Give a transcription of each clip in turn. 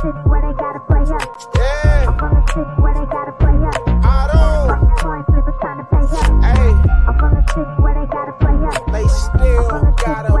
city where they gotta play up. Yeah. I'm from the city where they gotta play up. I Fucking coin flip, it's time to pay up. Hey. I'm from the city where they gotta play up. They still gotta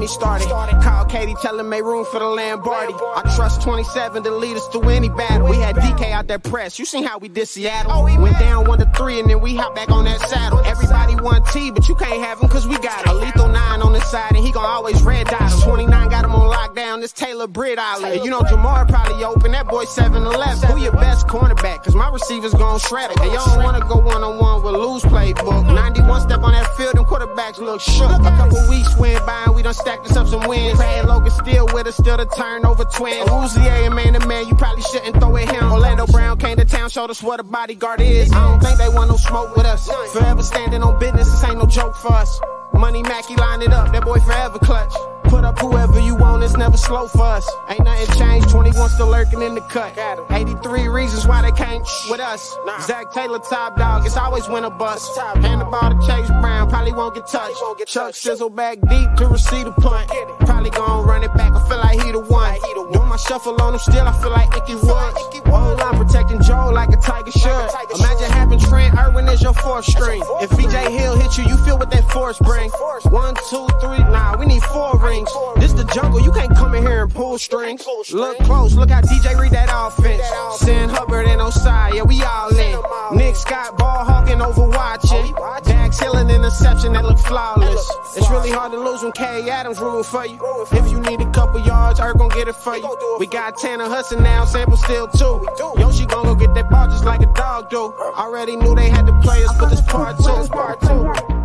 me started. Call Katie, tell them make room for the Lombardi. I trust 27 to lead us through any battle. We had DK out there press. You seen how we did Seattle? Oh, Went down one to three and then we hop back on that saddle. Everybody want T, but you can't have him cause we got it. a lethal nine on the side and he gon' always red dot him. 29 got him on lockdown. This Taylor Britt Island. You know Ja'Marr probably open. That boy 7 11. Who your best cornerback? Cause my receivers gon' shred it. And y'all don't wanna go one on one with Lou's playbook. 91 step on that field, them quarterbacks look shook. A couple weeks went by and we done stacked us up some wins. Brad Logan still with us, still the turnover twin. Uzier man to man, you probably shouldn't throw at him. Orlando Brown came to town, showed us what a bodyguard is. I don't think they want no smoke with us. Forever standing on business, this ain't no joke for us. Money Mackey line it up, that boy forever clutch. Put up whoever you want, it's never slow for us. Ain't nothing changed, 21 still lurking in the cut. 83 reasons why they can't with us. Zac Taylor top dog, it's always win or bust. Hand the ball to Chase Brown, probably won't get touched. Chuck sizzle back deep to receive the punt. Probably gon' run it back, I feel like he the one. Doing my shuffle on him still, I feel like Ickey Woods. Whole line protecting Joe like a tiger should. Imagine having Trent Irwin as your fourth string. If BJ Hill hit you, you feel what that force bring. One, two, three, nah, we need four rings. This the jungle, you can't come in here and pull strings. Look close, look how DJ read that offense. Send Hubbard and Ossai, yeah, we all in. Nick Scott ball hawking over watching. Dax Hill an interception that look flawless. It's really hard to lose when K. Adams rule for you. If you need a couple yards, Earth gon' get it for you. We got Tanner Hudson now, Sample still too. Yoshi gon' go get that ball just like a dog do. Already knew they had to play us, but this part two, part two.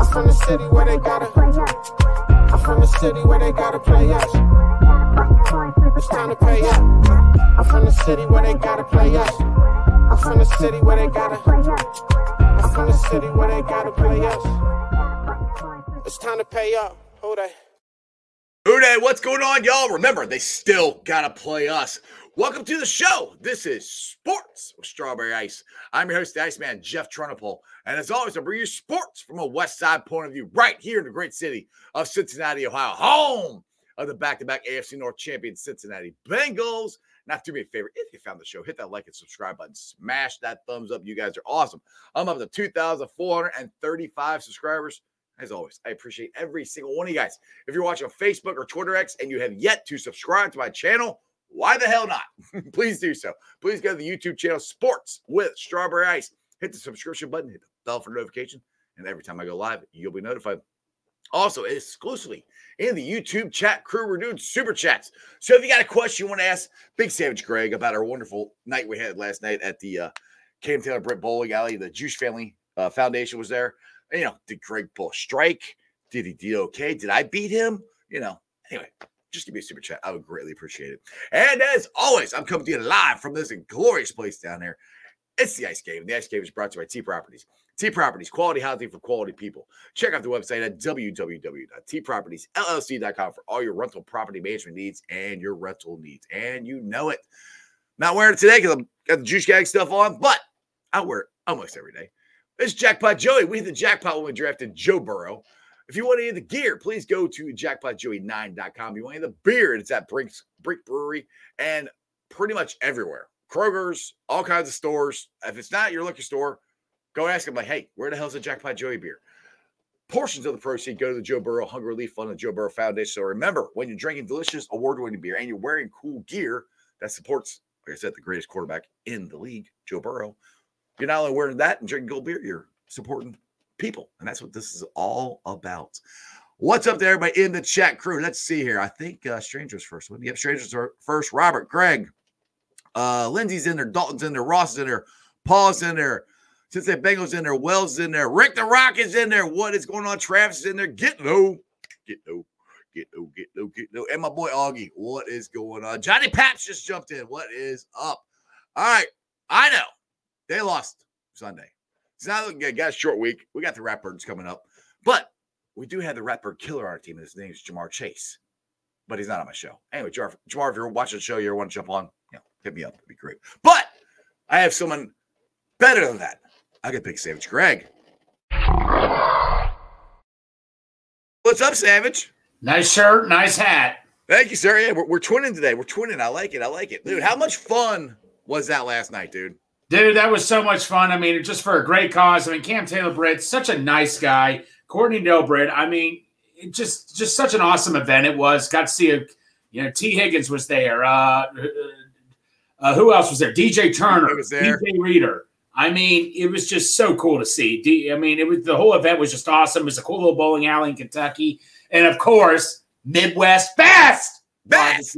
I'm from the city where they gotta. I'm from the city where they gotta play us. It's time to pay up. I'm from the city where they gotta play us. I'm from the city where they gotta. I'm from the city where they gotta play us. It's time to pay up. They? Who what's going on, y'all? Remember, they still gotta play us. Welcome to the show. This is Sports with Strawberry Ice. I'm your host, the Iceman, Jeff Trunipole. And as always, I bring you sports from a West Side point of view, right here in the great city of Cincinnati, Ohio, home of the back-to-back AFC North champion Cincinnati Bengals. Not do me a favor, if you found the show, hit that like and subscribe button. Smash that thumbs up. You guys are awesome. I'm up to 2,435 subscribers. As always, I appreciate every single one of you guys. If you're watching on Facebook or Twitter X and you have yet to subscribe to my channel, why the hell not? Please do so. Please go to the YouTube channel Sports with Strawberry Ice. Hit the subscription button, hit the bell for notification, and every time I go live, you'll be notified. Also, exclusively in the YouTube chat crew, we're doing super chats. So if you got a question you want to ask Big Savage Greg about our wonderful night we had last night at the uh, Cam Taylor Britt Bowling Alley, the Juice Family uh, Foundation was there. You know, did Greg pull a strike? Did he do okay? Did I beat him? You know, anyway, just give me a super chat. I would greatly appreciate it. And as always, I'm coming to you live from this glorious place down there. It's the Ice Cave. The Ice Cave is brought to you by T Properties. T Properties, quality housing for quality people. Check out the website at www.tpropertiesllc.com for all your rental property management needs and your rental needs. And you know it. Not wearing it today because I've got the juice gag stuff on, but I wear it almost every day. It's Jackpot Joey. We hit the jackpot when we drafted Joe Burrow. If you want any of the gear, please go to jackpotjoey9.com. If you want any of the beer, it's at Brink's Brink Brewery and pretty much everywhere. Kroger's, all kinds of stores. If it's not your liquor store, go ask them, like, hey, where the hell's the Jackpot Joey beer? Portions of the proceeds go to the Joe Burrow Hunger Relief Fund and Joe Burrow Foundation. So remember, when you're drinking delicious award-winning beer and you're wearing cool gear that supports, like I said, the greatest quarterback in the league, Joe Burrow, you're not only wearing that and drinking gold beer, you're supporting people. And that's what this is all about. What's up there, everybody in the chat crew? Let's see here. I think uh, Strangers first one. Yep, Strangers first. Robert, Greg, uh, Lindsay's in there, Dalton's in there, Ross in there, Paul's in there, Cincinnati Bengals in there, Wells in there, Rick the Rock is in there. What is going on? Travis is in there. Get low, get low, get low, get low, get low. And my boy Augie, what is going on? Johnny Paps just jumped in. What is up? All right, I know they lost Sunday. It's not looking good. Got a short week. We got the Ratbirds coming up, but we do have the Ratbird killer on our team. His name is Ja'Marr Chase, but he's not on my show. Anyway, Ja'Marr, Ja'Marr if you're watching the show, you ever want to jump on, you know, hit me up. It'd be great. But I have someone better than that. I got Big Savage Greg. What's up, Savage? Nice shirt, nice hat. Thank you, sir. Yeah, we're, we're twinning today. We're twinning. I like it. I like it, dude. How much fun was that last night, dude? Dude, that was so much fun. I mean, just for a great cause. I mean, Cam Taylor Britt, such a nice guy. Courtney Dobrit, I mean, it just just such an awesome event it was. Got to see a, you know, T. Higgins was there. Uh, uh, who else was there? DJ Turner, was there. DJ Reader. I mean, it was just so cool to see. D, I mean, it was the whole event was just awesome. It was a cool little bowling alley in Kentucky, and of course, Midwest Best Best!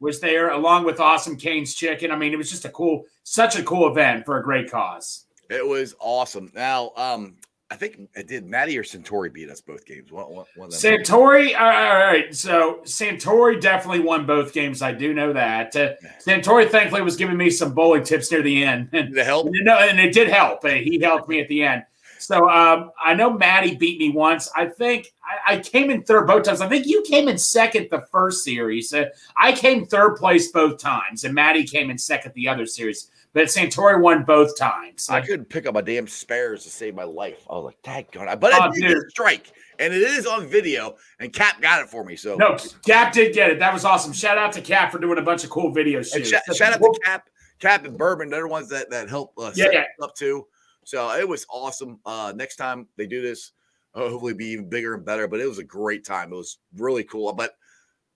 Was there along with Awesome Kane's Chicken. I mean, it was just a cool, such a cool event for a great cause. It was awesome. Now, um, I think it did Maddie or Centauri beat us both games. One, one, one. Santori, all right, all right. So Santori definitely won both games. I do know that. Uh, Santori, thankfully, was giving me some bowling tips near the end, and the help. and, no, and it did help. Uh, He helped me at the end. So um, I know Maddie beat me once. I think I, I came in third both times. I think you came in second the first series. Uh, I came third place both times, and Maddie came in second the other series. But Santori won both times. I couldn't pick up my damn spares to save my life. I was like, "Daggone!" But I Oh, did strike, and it is on video. And Cap got it for me. So No, Cap did get it. That was awesome. Shout out to Cap for doing a bunch of cool video And shoots. shout, out to Cap, Cap and Bourbon. They're the ones that that help uh, Yeah, yeah. us up too. So it was awesome. Uh, next time they do this, hopefully be even bigger and better. But it was a great time. It was really cool. But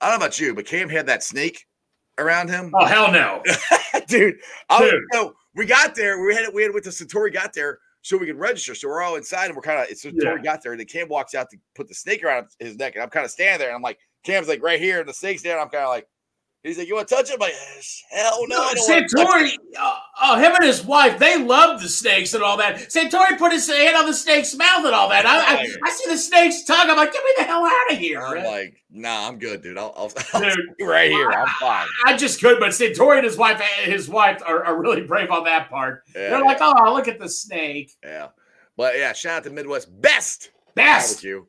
I don't know about you, but Cam had that snake around him, Oh hell no! dude. I was, Dude. so we got there. We had it, we had with the Satori got there. So we could register. So we're all inside and we're kind of it's Satori Yeah. got there and then Cam walks out to put the snake around his neck. And I'm kind of standing there and I'm like, Cam's like right here and the snake's there. And I'm kind of like, he's like, You want to touch it? I'm like, hell no. I don't wanna touch. Santori, uh, oh, him and his wife, they love the snakes and all that. Santori put his hand on the snake's mouth and all that. I, I, I see the snake's tongue. I'm like, get me the hell out of here. I'm like, nah, I'm good, dude. I'll, I'll, I'll Dude. right here. I'm fine. I just could, but Santori and his wife, his wife are, are really brave on that part. Yeah, They're like, oh, look at the snake. yeah. But yeah, shout out to Midwest Best Best. Barbecue.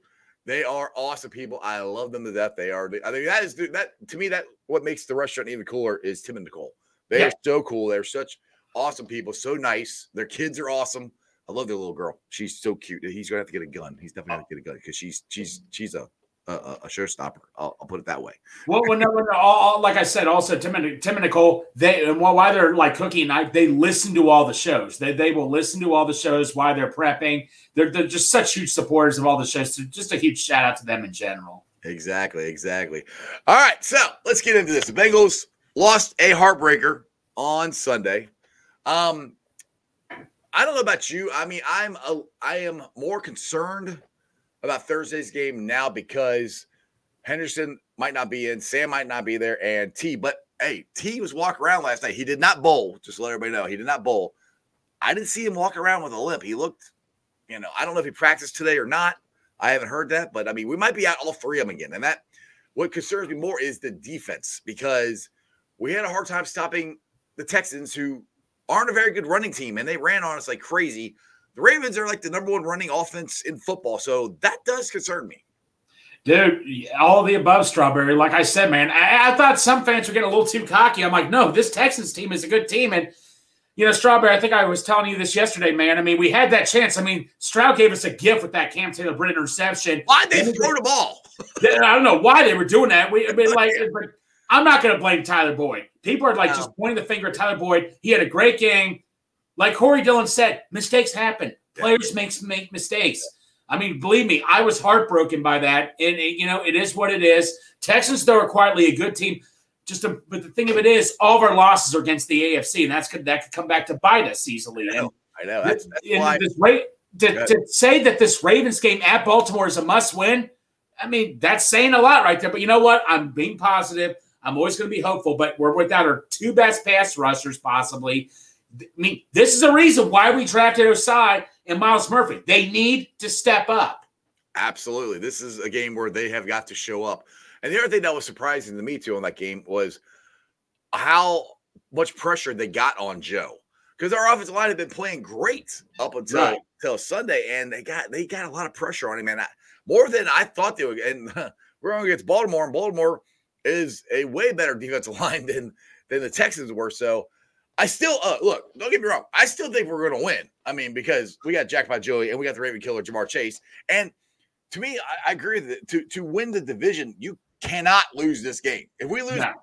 They are awesome people. I love them to death. They are. I think that is that to me. That what makes the restaurant even cooler is Tim and Nicole. They Yeah. are so cool. They're such awesome people. So nice. Their kids are awesome. I love their little girl. She's so cute. He's gonna have to get a gun. He's definitely gonna oh. have to get a gun because she's she's she's a a, a showstopper. I'll, I'll put it that way. Well, when, when all, all- like I said, also Tim and Tim and Nicole, they and while while they're like cooking night, they listen to all the shows. They they will listen to all the shows while they're prepping. They're they're just such huge supporters of all the shows. So just a huge shout out to them in general. Exactly, exactly. All right, so let's get into this. The Bengals lost a heartbreaker on Sunday. Um, I don't know about you. I mean, I'm a, I am more concerned about Thursday's game now because Hendrickson might not be in, Sam might not be there, and T. But hey, T was walking around last night. He did not bowl. Just let everybody know, he did not bowl. I didn't see him walk around with a limp. He looked, you know, I don't know if he practiced today or not. I haven't heard that, but I mean, we might be out all three of them again. And that what concerns me more is the defense because we had a hard time stopping the Texans, who aren't a very good running team, and they ran on us like crazy. The Ravens are like the number one running offense in football, so that does concern me. Dude, all of the above, Strawberry. Like I said, man, I, I thought some fans were getting a little too cocky. I'm like, no, this Texans team is a good team. And, you know, Strawberry, I think I was telling you this yesterday, man. I mean, we had that chance. I mean, Stroud gave us a gift with that Cam Taylor Britt interception. Why'd they throw the ball? I don't know why they were doing that. We, I mean, like, I'm not going to blame Tyler Boyd. People are like No. just pointing the finger at Tyler Boyd. He had a great game. Like Corey Dillon said, mistakes happen. Players makes make mistakes. I mean, believe me, I was heartbroken by that. And it- you know, it is what it is. Texans, though, are quietly a good team. Just a, but the thing of it is, all of our losses are against the AFC, and that's could that could come back to bite us easily. I know. I know. That's, that's why. this to, to say that this Ravens game at Baltimore is a must win, I mean, that's saying a lot right there. But you know what? I'm being positive. I'm always going to be hopeful, but we're without our two best pass rushers, possibly. I mean, this is a reason why we drafted Ossai and Myles Murphy. They need to step up. Absolutely. This is a game where they have got to show up. And the other thing that was surprising to me too in that game was how much pressure they got on Joe. Because our offensive line had been playing great up until, Right. until Sunday, and they got they got a lot of pressure on him, and I, more than I thought they would. And we're going against Baltimore, and Baltimore is a way better defensive line than than the Texans were. So I still uh, look. Don't get me wrong. I still think we're going to win. I mean, because we got Jackpot Joey and we got the Raven Killer Ja'Marr Chase, and to me, I, I agree that to to win the division, you cannot lose this game. If we lose, No.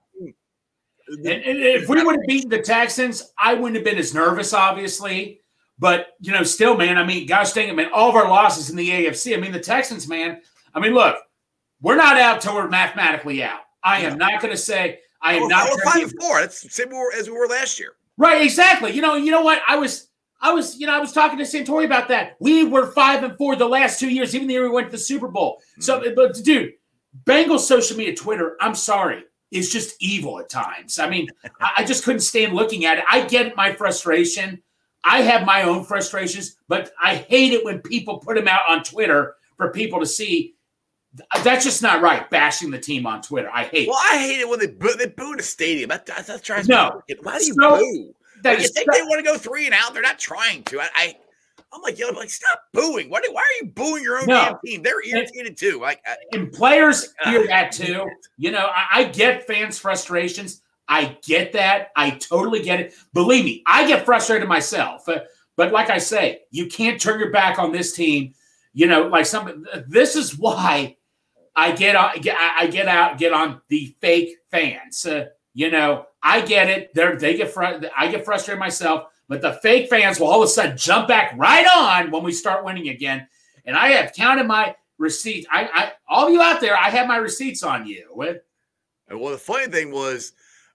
And, and if we would have beaten the Texans, I wouldn't have been as nervous, obviously. But you know, still, man. I mean, gosh dang it, man! All of our losses in the AFC. I mean, the Texans, man. I mean, look, we're not out till we're mathematically out. I am not going to say I am we're, not. we're five and four. That's the same as we were last year. Right, exactly. You know, you know what? I was, I was, you know, I was talking to Santori about that. We were five and four the last two years, even the year we went to the Super Bowl. So, mm-hmm. but dude, Bengals social media, Twitter. I'm sorry, is just evil at times. I mean, I, I just couldn't stand looking at it. I get my frustration. I have my own frustrations, but I hate it when people put them out on Twitter for people to see. That's just not right. Bashing the team on Twitter, I hate. Well, I hate it when they boo, they boo in a stadium. That, that, that drives No. me. Why do you So, boo? that Like, you think they want to go three and out? They're not trying to. I, I I'm like, yo, like stop booing. Why, do- why are you booing your own No. damn team? They're irritated too. Like, I, and players hear Ah, that too. You know, I, I get fans' frustrations. I get that. I totally get it. Believe me, I get frustrated myself. Uh, but like I say, you can't turn your back on this team. You know, like some. This is why I get on. I I get out. Get on the fake fans. Uh, you know, I get it. They're they get fr- I get frustrated myself. But the fake fans will all of a sudden jump back right on when we start winning again. And I have counted my receipts. I, I all of you out there, I have my receipts on you. With and well, the funny thing was,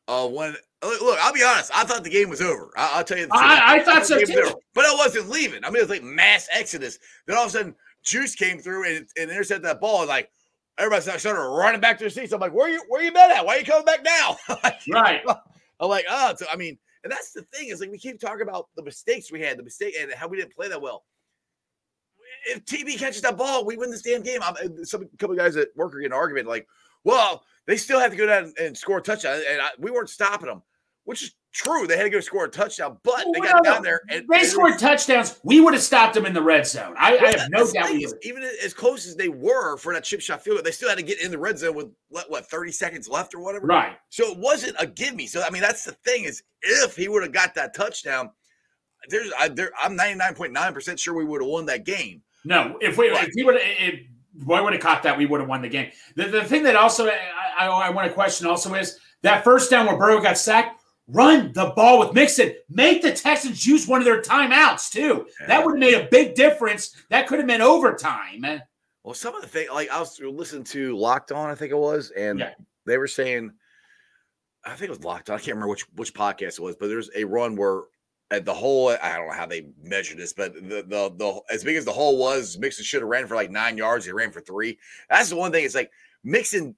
uh, when look, look, I'll be honest, I thought the game was over. I, will tell you the truth. I- I thought so game was too. over. but I wasn't leaving. I mean, it was like mass exodus. Then all of a sudden, Juice came through and, and intercepted that ball. And like everybody started started running back to their seats. I'm like, where you where you been at? Why are you coming back now? Like, right, I'm like, oh, so, I mean, and that's the thing is like we keep talking about the mistakes we had, the mistake, and how we didn't play that well. If TB catches that ball, we win this damn game. I'm, some couple guys at work are getting an argument like, well, they still have to go down and, and score a touchdown, and I, we weren't stopping them, which is true. They had to go score a touchdown, but they got down there and they scored touchdowns. We would have stopped them in the red zone. I, I have no doubt. is, even as close as they were for that chip shot field, goal, they still had to get in the red zone with what, what 30 seconds left or whatever. Right. So it wasn't a give me. So I mean, that's the thing is, if he would have got that touchdown, there's I, there, I'm 99.9 percent sure we would have won that game. No, if we Right. if he would if Boy would have caught that, we would have won the game. The, the thing that also I, I, I want to question also is that first down where Burrow got sacked. Run the ball with Mixon. Make the Texans use one of their timeouts too. That would have made a big difference. That could have been overtime. Well, some of the thing, like I was listening to Locked On, I think it was, and Yeah. they were saying, I think it was Locked On. I can't remember which which podcast it was, but there's a run where at the hole, I don't know how they measured this, but the the, the as big as the hole was, Mixon should have ran for like nine yards. He ran for three. That's the one thing. It's like Mixon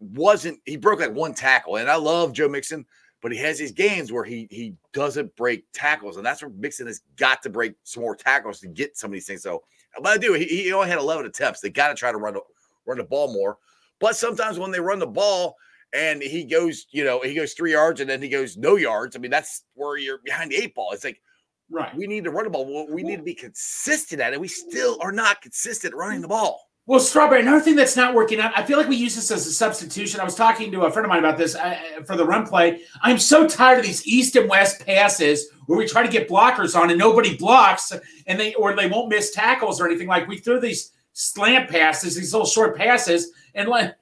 wasn't. He broke like one tackle, and I love Joe Mixon, but he has these games where he he doesn't break tackles, and that's where Mixon has got to break some more tackles to get some of these things. So, but I do. He, he only had 11 attempts. They got to try to run the, run the ball more. But sometimes when they run the ball and he goes, you know, he goes three yards and then he goes no yards. I mean, that's where you're behind the eight ball. It's like Right. we need to run the ball. We need to be consistent at it. We still are not consistent running mm. the ball. Well, Strawberry, another thing that's not working out, I feel like we use this as a substitution. I was talking to a friend of mine about this uh, for the run play. I'm so tired of these east and west passes where we try to get blockers on and nobody blocks and they or they won't miss tackles or anything. Like we threw these slant passes, these little short passes, and like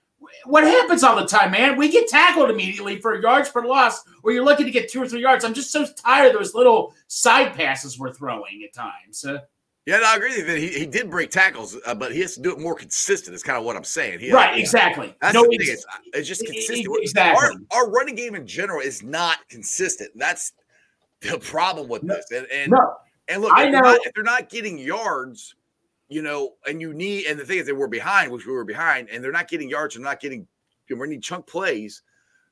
what happens all the time, man? We get tackled immediately for yards per loss, or you're looking to get two or three yards. I'm just so tired of those little side passes we're throwing at times. Uh, Yeah, no, I agree with you. that He, he did break tackles, uh, but he has to do it more consistent. Is kind of what I'm saying. He, right, yeah. exactly. That's no, the thing. It's, it's just e- e- consistent. exactly. Our, our running game in general is not consistent. That's the problem with No, this. And, and no, And look, if, they're not, if they're not getting yards, you know, and you need, and the thing is, they were behind, which we were behind, and they're not getting yards, they're not getting, you know, we need chunk plays.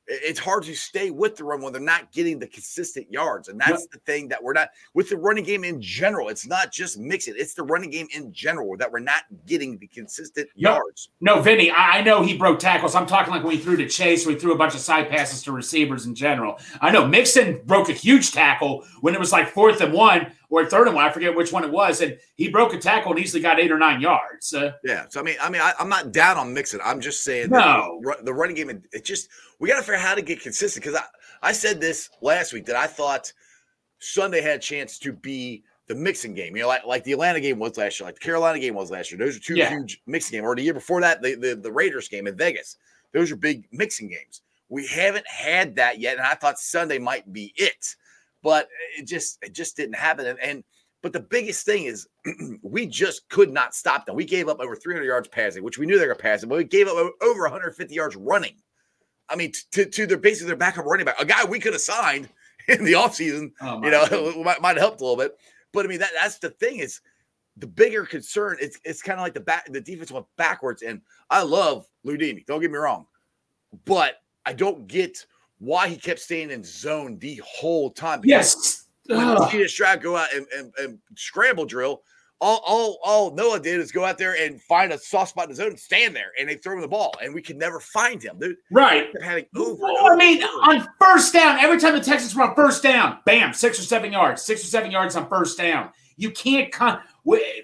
It's hard to stay with the run when they're not getting the consistent yards, and that's the thing that we're not with the running game in general. It's not just Mixon; it's the running game in general that we're not getting the consistent No. yards. No, Vinny, I, I know he broke tackles. I'm talking like when he threw to Chase, we threw a bunch of side passes to receivers in general. I know Mixon broke a huge tackle when it was like fourth and one or third and one. I forget which one it was. And he broke a tackle and easily got eight or nine yards. Uh, Yeah. So I mean, I mean, I, I'm not down on Mixon. I'm just saying No. that the, the running game. It just we got to figure out how to get consistent. Because I I said this last week that I thought Sunday had a chance to be the Mixon game. You know, like like the Atlanta game was last year, like the Carolina game was last year. Those are two Yeah. huge Mixon games. Or the year before that, the, the the Raiders game in Vegas. Those are big Mixon games. We haven't had that yet, and I thought Sunday might be it, but it just it just didn't happen. And, and but the biggest thing is we just could not stop them. We gave up over 300 yards passing, which we knew they were passing, but we gave up over 150 yards running. I mean, to, to their basically their backup running back, a guy we could have signed in the offseason, Oh, you know, might, might have helped a little bit. But I mean, that, that's the thing is the bigger concern. It's it's kind of like the back the defense went backwards. And I love Ludini, don't get me wrong, but I don't get why he kept staying in zone the whole time. because yes. when Ugh. CJ Stroud go out and, and, and scramble drill, all, all all Noah did is go out there and find a soft spot in the zone and stand there, and they throw him the ball, and we could never find him. They're, Right. having over. Well, I mean, over. on first down, every time the Texans run first down, bam, six or seven yards, six or seven yards on first down. You can't con-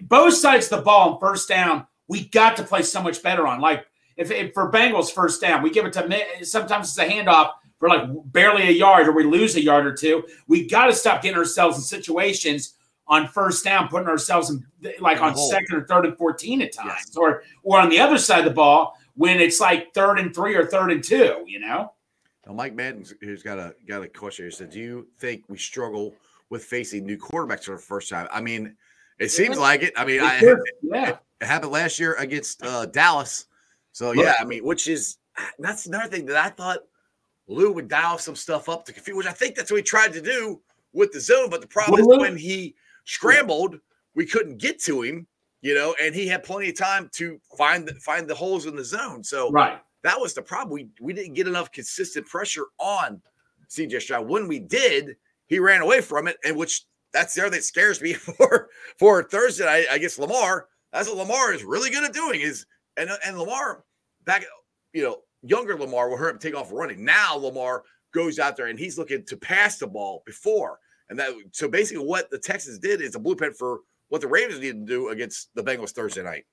both sides of the ball on first down. We got to play so much better on. Like if, if for Bengals first down, we give it to sometimes it's a handoff for like barely a yard, or we lose a yard or two. We got to stop getting ourselves in situations on first down, putting ourselves in like on second or third and fourteen at times, Yes. or or on the other side of the ball when it's like third and three or third and two. You know. Now, Mike Madden, who's got a got a question here, said, "Do you think we struggle with facing new quarterbacks for the first time?" I mean, it seems like it. I mean, I, yeah. it happened last year against uh, Dallas. So yeah, I mean, which is that's another thing that I thought Lou would dial some stuff up to confuse, which I think that's what he tried to do with the zone. But the problem Well, is Lou- when he scrambled, we couldn't get to him, you know, and he had plenty of time to find the, find the holes in the zone. So Right. that was the problem. We we didn't get enough consistent pressure on CJ Stroud. When we did, he ran away from it, and which that's the there that scares me for for Thursday. I, I guess Lamar. That's what Lamar is really good at doing. Is and and Lamar back, you know, younger Lamar will hurt him take off running. Now Lamar goes out there and he's looking to pass the ball before, and that so basically what the Texans did is a blueprint for what the Ravens needed to do against the Bengals Thursday night.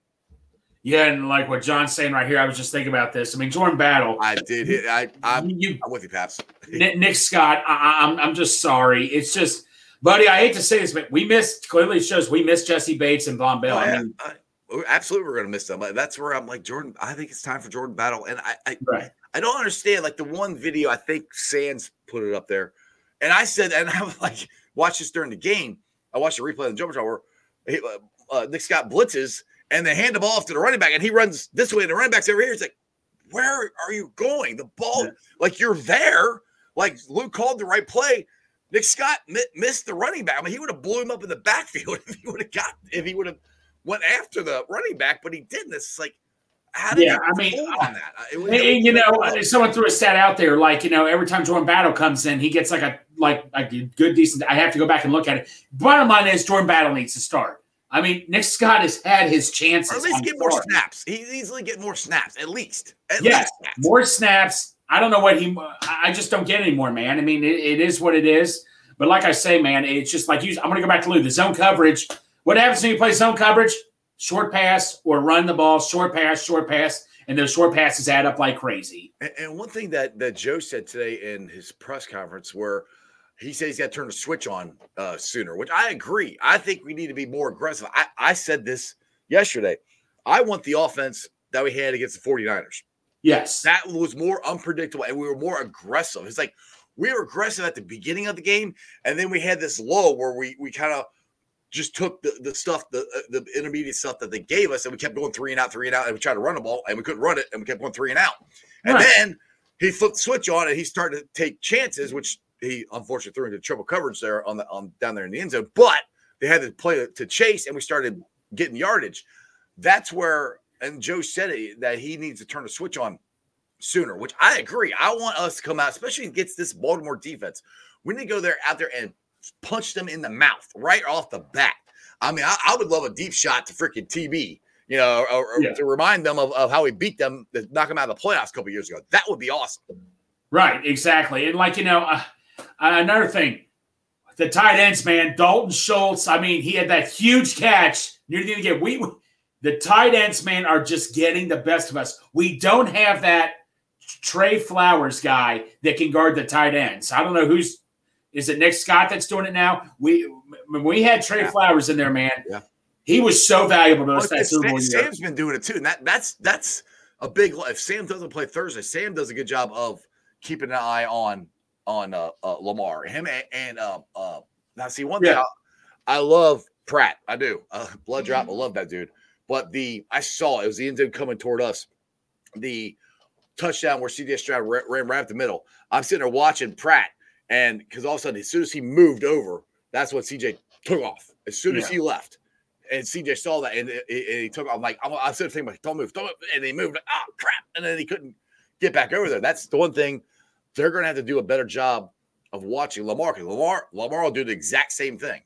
Yeah, and like what John's saying right here, I was just thinking about this. I mean, Jordan Battle, I did hit. I I'm, you, I'm with you, Paps. Nick, Nick Scott. I, I'm, I'm just sorry. It's just, buddy. I hate to say this, but we missed. Clearly, it shows we missed Jessie Bates and Vonn Bell. Oh, yeah. I- we're- absolutely, we're going to miss them. But That's where I'm like Jordan. I think it's time for Jordan Battle, and I, I, right. I don't understand. Like the one video, I think Sands put it up there, and I said, and I was like, watch this during the game. I watched the replay of the jumper shot where he, uh, uh, Nick Scott blitzes, and they hand the ball off to the running back, and he runs this way, and the running back's over here. He's like, "Where are you going? The ball, Yeah. like you're there. Like Luke called the right play." Nick Scott mi- missed the running back. I mean, he would have blew him up in the backfield if he would have got if he would have went after the running back, but he didn't. It's like, how did Yeah, I mean, on that? It And, and, you know, someone threw a stat out there, like you know, every time Jordan Battle comes in, he gets like a like a good decent. I have to go back and look at it. Bottom line is Jordan Battle needs to start. I mean, Nick Scott has had his chances. or at least get more start. snaps. He easily get more snaps, at least. At Yes, least snaps. more snaps. I don't know what he. I just don't get anymore, man. I mean, it, it is what it is. But like I say, man, it's just like you. I'm going to go back to Lou. The zone coverage. What happens when you play zone coverage? Short pass or run the ball. Short pass, short pass, and those short passes add up like crazy. And, and one thing that that Joe said today in his press conference, where he said he's got to turn the switch on uh, sooner, which I agree. I think we need to be more aggressive. I, I said this yesterday. I want the offense that we had against the 49ers. Yes. That was more unpredictable and we were more aggressive. It's like we were aggressive at the beginning of the game, and then we had this low where we we kind of just took the, the stuff, the uh, the intermediate stuff that they gave us, and we kept going three and out, three and out, and we tried to run the ball, and we couldn't run it, and we kept going three and out. And Right. then he flipped the switch on, and he started to take chances, which he unfortunately threw into triple coverage there on the on down there in the end zone. But they had to play to chase, and we started getting yardage. That's where, and Joe said it, that he needs to turn the switch on sooner, which I agree. I want us to come out, especially against this Baltimore defense. We need to go there out there and punch them in the mouth right off the bat. I mean, I, I would love a deep shot to freaking TB, you know, or, or Yeah. to remind them of, of how we beat them, to knock them out of the playoffs a couple years ago. That would be awesome. Right, exactly. And like you know, uh, another thing, the tight ends, man, Dalton Schultz. I mean, he had that huge catch near the end of the game. We, the tight ends, man, are just getting the best of us. We don't have that Tre Flowers guy that can guard the tight ends. I don't know who's Is it Nick Scott that's doing it now? We when we had Tre Yeah. Flowers in there, man. Yeah. He was so valuable to Well, us that Super Bowl Sam, year. Sam's been doing it too, and that that's that's a big. If Sam doesn't play Thursday, Sam does a good job of keeping an eye on on uh, uh, Lamar. Him and, and uh, uh, now see one thing. I, I love Pratt. I do. Uh, blood drop. I love that dude. But the I saw it was the end zone coming toward us. The touchdown where CJ Stroud ran, ran right up the middle. I'm sitting there watching Pratt, and because all of a sudden, as soon as he moved over, that's when CJ took off. As soon as Yeah. he left, and CJ saw that, and, and he took off. I'm like, I'm, I'm sitting thinking, like, don't move, don't move. And he moved, like, oh crap, and then he couldn't get back over there. That's the one thing they're going to have to do a better job of watching Lamar. Lamar, Lamar will do the exact same thing.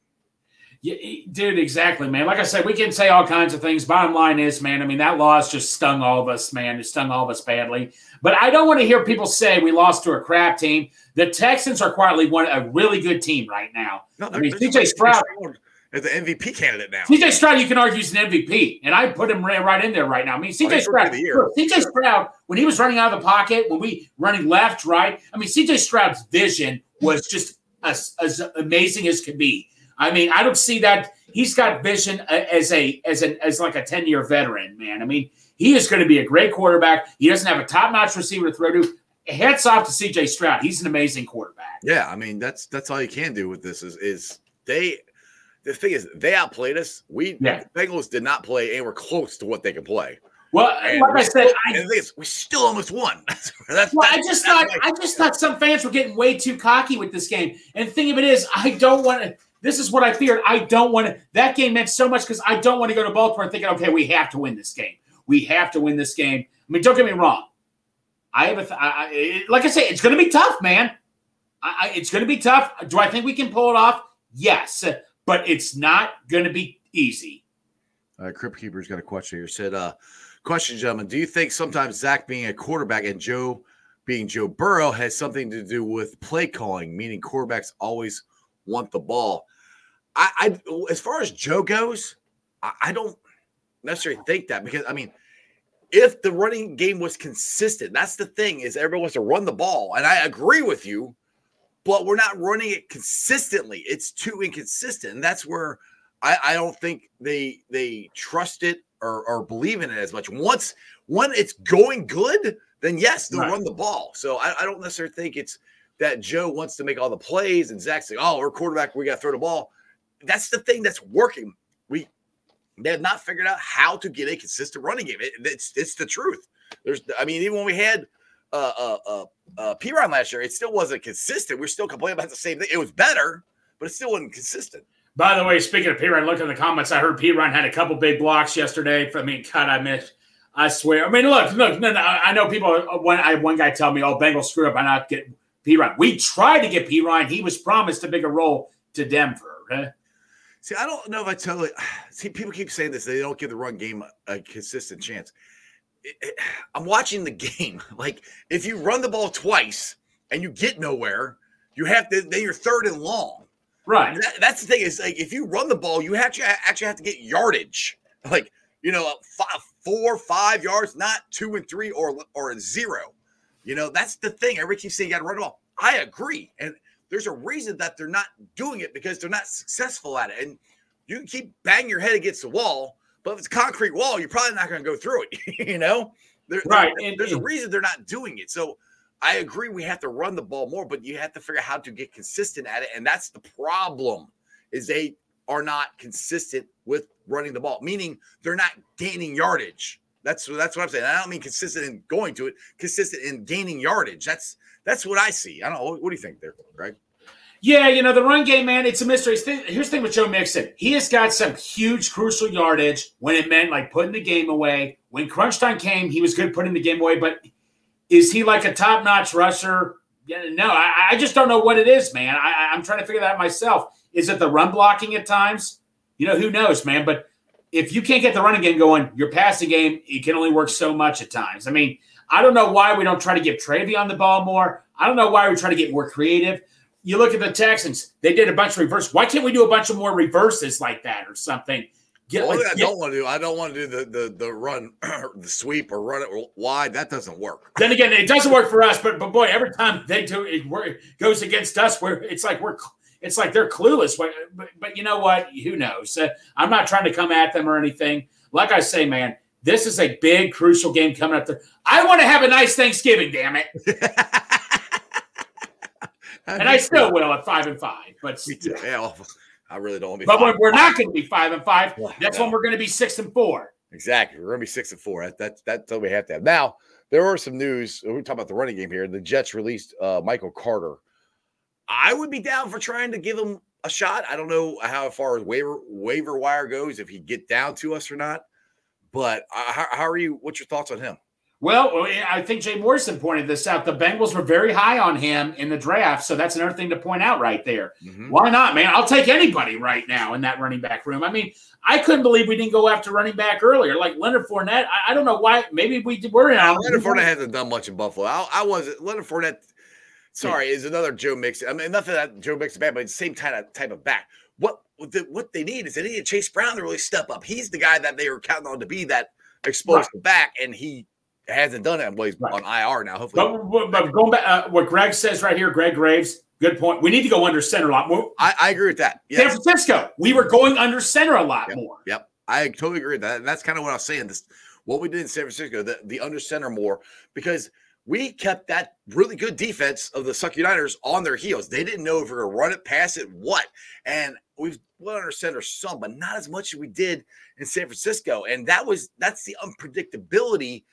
Yeah, dude, exactly, man. Like I said, we can say all kinds of things. Bottom line is, man, I mean, that loss just stung all of us, man. It stung all of us badly. But I don't want to hear people say we lost to a crap team. The Texans are quietly one a really good team right now. No, I mean, CJ Stroud- is the MVP candidate now. CJ Stroud, you can argue is an MVP, and I put him right, in there right now. I mean, CJ oh, he's Stroud, CJ Stroud, when he was running out of the pocket, when we running left, right, I mean, CJ Stroud's vision was just as, as amazing as could be. I mean, I don't see that he's got vision uh, as a as an as like a ten year veteran, man. I mean, he is going to be a great quarterback. He doesn't have a top notch receiver to throw to. Hats off to CJ Stroud. He's an amazing quarterback. Yeah, I mean that's that's all you can do with this is is they the thing is they outplayed us. We Yeah. the Bengals did not play anywhere close to what they can play. Well, uh, And like we I said, still- I, the thing is, we still almost won. That's, that's, Well, I just thought like- I just thought some fans were getting way too cocky with this game. And the thing of it is, I don't want to. This is what I feared. I don't want to. That game meant so much because I don't want to go to Baltimore thinking, okay, we have to win this game. We have to win this game. I mean, don't get me wrong. I have a, th- I, it- like I say, it's going to be tough, man. I, I, it's going to be tough. Do I think we can pull it off? Yes, but it's not going to be easy. Uh, Crypt Keeper's got a question here. Said, uh, question, gentlemen, do you think sometimes Zac being a quarterback and Joe being Joe Burrow has something to do with play calling, meaning quarterbacks always want the ball? I, I as far as Joe goes, I, I don't necessarily think that because I mean, if the running game was consistent, that's the thing is everyone wants to run the ball, and I agree with you, but we're not running it consistently. It's too inconsistent, and that's where I, I don't think they they trust it or, or believe in it as much. Once when it's going good, then yes, they'll Right. run the ball. So I, I don't necessarily think it's that Joe wants to make all the plays and Zac's like, oh, we're quarterback, we got to throw the ball. That's the thing that's working. We they have not figured out how to get a consistent running game. It, it's it's the truth. There's, I mean, even when we had uh uh uh, uh Perine last year, it still wasn't consistent. We're still complaining about the same thing. It was better, but it still wasn't consistent. By the way, speaking of Perine, look in the comments. I heard P Ryan had a couple big blocks yesterday. I mean, God, I missed. I swear. I mean, look, look. No, no. I know people. uh, One, I one guy tell me, "Oh, Bengals screw up by not get Ryan." We tried to get Perine. He was promised a bigger role to Denver. huh? See, I don't know if I tell you. See, people keep saying this. They don't give the run game a, consistent chance. It- it- I'm watching the game. Like, if you run the ball twice and you get nowhere, you have to. Then you're third and long. Right. That, that's the thing. Is like if you run the ball, you have to actually have to get yardage. Like you know, five, four, five yards, not two and three or or a zero. You know, that's the thing. Everybody keeps saying you got to run the ball. I agree, and there's a reason that they're not doing it because they're not successful at it. And you can keep banging your head against the wall, but if it's a concrete wall, you're probably not going to go through it. you know, there, Right, there- and- there's a reason they're not doing it. So I agree we have to run the ball more, but you have to figure out how to get consistent at it. And that's the problem is they are not consistent with running the ball, meaning they're not gaining yardage. That's that's what I'm saying. I don't mean consistent in going to it, consistent in gaining yardage. That's that's what I see. I don't know. What, do you think there, Greg? Yeah, you know, the run game, man, it's a mystery. Here's the thing with Joe Mixon. He has got some huge, crucial yardage when it meant like putting the game away. When crunch time came, he was good putting the game away. But is he like a top notch rusher? Yeah, no, I, I just don't know what it is, man. I- I'm trying to figure that out myself. Is it the run blocking at times? You know, who knows, man? But if you can't get the running game going, your passing game, it can only work so much at times. I mean, I don't know why we don't try to give Trayveon the ball more. I don't know why we try to get more creative you look at the Texans, they did a bunch of reverse. Why can't we do a bunch of more reverses like that or something? Get, only like, I get- don't want to do, I don't want to do the the the run, the sweep or run it wide. That doesn't work. Then again, it doesn't work for us. But but boy, every time they do it, it goes against us. Where it's like we're it's like they're clueless. But but, but you know what? Who knows? Uh, I'm not trying to come at them or anything. Like I say, man, this is a big, crucial game coming up. There, I want to have a nice Thanksgiving. Damn it, and I still will at five and five. But Me too. Yeah, well, I really don't want to be. but when we're not going to be five and five, that's no. when we're going to be six and four. Exactly. We're gonna be six and four. That, that's that's what we have to have. Now, there are some news. We're talking about the running game here. The Jets released uh, Michael Carter. I would be down for trying to give him a shot. I don't know how far waiver waiver wire goes, if he get down to us or not. But uh, how, how are you? What's your thoughts on him? Well, I think Jay Morrison pointed this out. The Bengals were very high on him in the draft, so that's another thing to point out right there. Mhm. Why not, man? I'll take anybody right now in that running back room. I mean, I couldn't believe we didn't go after running back earlier, like Leonard Fournette. I, I don't know why. Maybe we did- were in on Leonard Fournette hasn't done much in Buffalo. I, I wasn't. Leonard Fournette, sorry, is another Joe Mixon. I mean, nothing that Joe Mixon bad, but it's the same kind of type of back. What what, the, what they need is they need Chase Brown to really step up. He's the guy that they were counting on to be that explosive back, and he hasn't done it. Well, he's Right. on IR now. Hopefully, But, but, going back, uh, what Greg says right here, Greg Graves, good point. We need to go under center a lot more. I, I agree with that. San Francisco, we were going under center a lot Yep. more. Yep. I totally agree with that. And that's kind of what I was saying. This what we did in San Francisco, the, the under center more, because we kept that really good defense of the Suck Uniters on their heels. They didn't know if we were gonna run it, pass it, what. And we've went under center some, but not as much as we did in San Francisco. And that was that's the unpredictability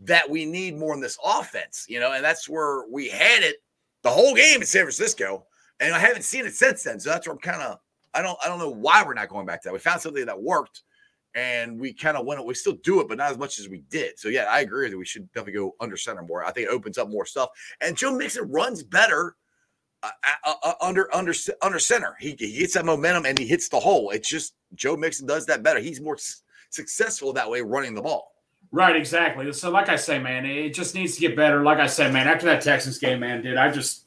that we need more in this offense, you know, and that's where we had it the whole game in San Francisco. And I haven't seen it since then. So that's where I'm kind of I don't I don't know why we're not going back to that. We found something that worked and we kind of went we still do it, but not as much as we did. So yeah, I agree that we should definitely go under center more. I think it opens up more stuff. And Joe Mixon runs better uh, uh, uh, under under under center. He, he gets that momentum and he hits the hole. It's just Joe Mixon does that better. He's more s- successful that way running the ball. Right, exactly. So, like I say, man, it just needs to get better. Like I said, man, after that Texas game, man, dude, I just,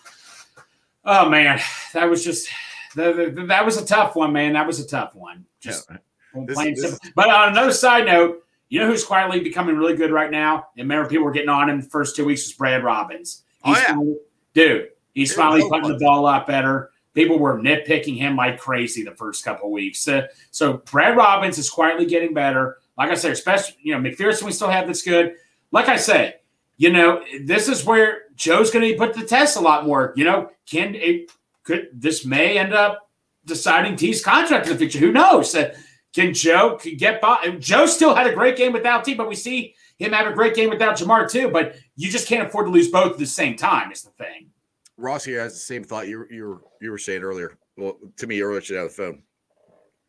oh man, that was just that, that- that was a tough one, man. That was a tough one. Just This- this-. But on another side note, you know who's quietly becoming really good right now? And remember, people were getting on him the first two weeks was Brad Robbins. Oh, yeah. finally- dude, he's finally putting the ball a lot better. People were nitpicking him like crazy the first couple of weeks. Uh, so Brad Robbins is quietly getting better. Like I said, especially you know McPherson, we still have that's good. Like I say, you know this is where Joe's going to be put to the test a lot more. You know, can it could this may end up deciding T's contract in the future? Who knows? Uh, can Joe could get by? Joe still had a great game without T, but we see him have a great game without Ja'Marr too. But you just can't afford to lose both at the same time. Is the thing. Ross here has the same thought you you were you were saying earlier. Well, to me earlier today on the phone,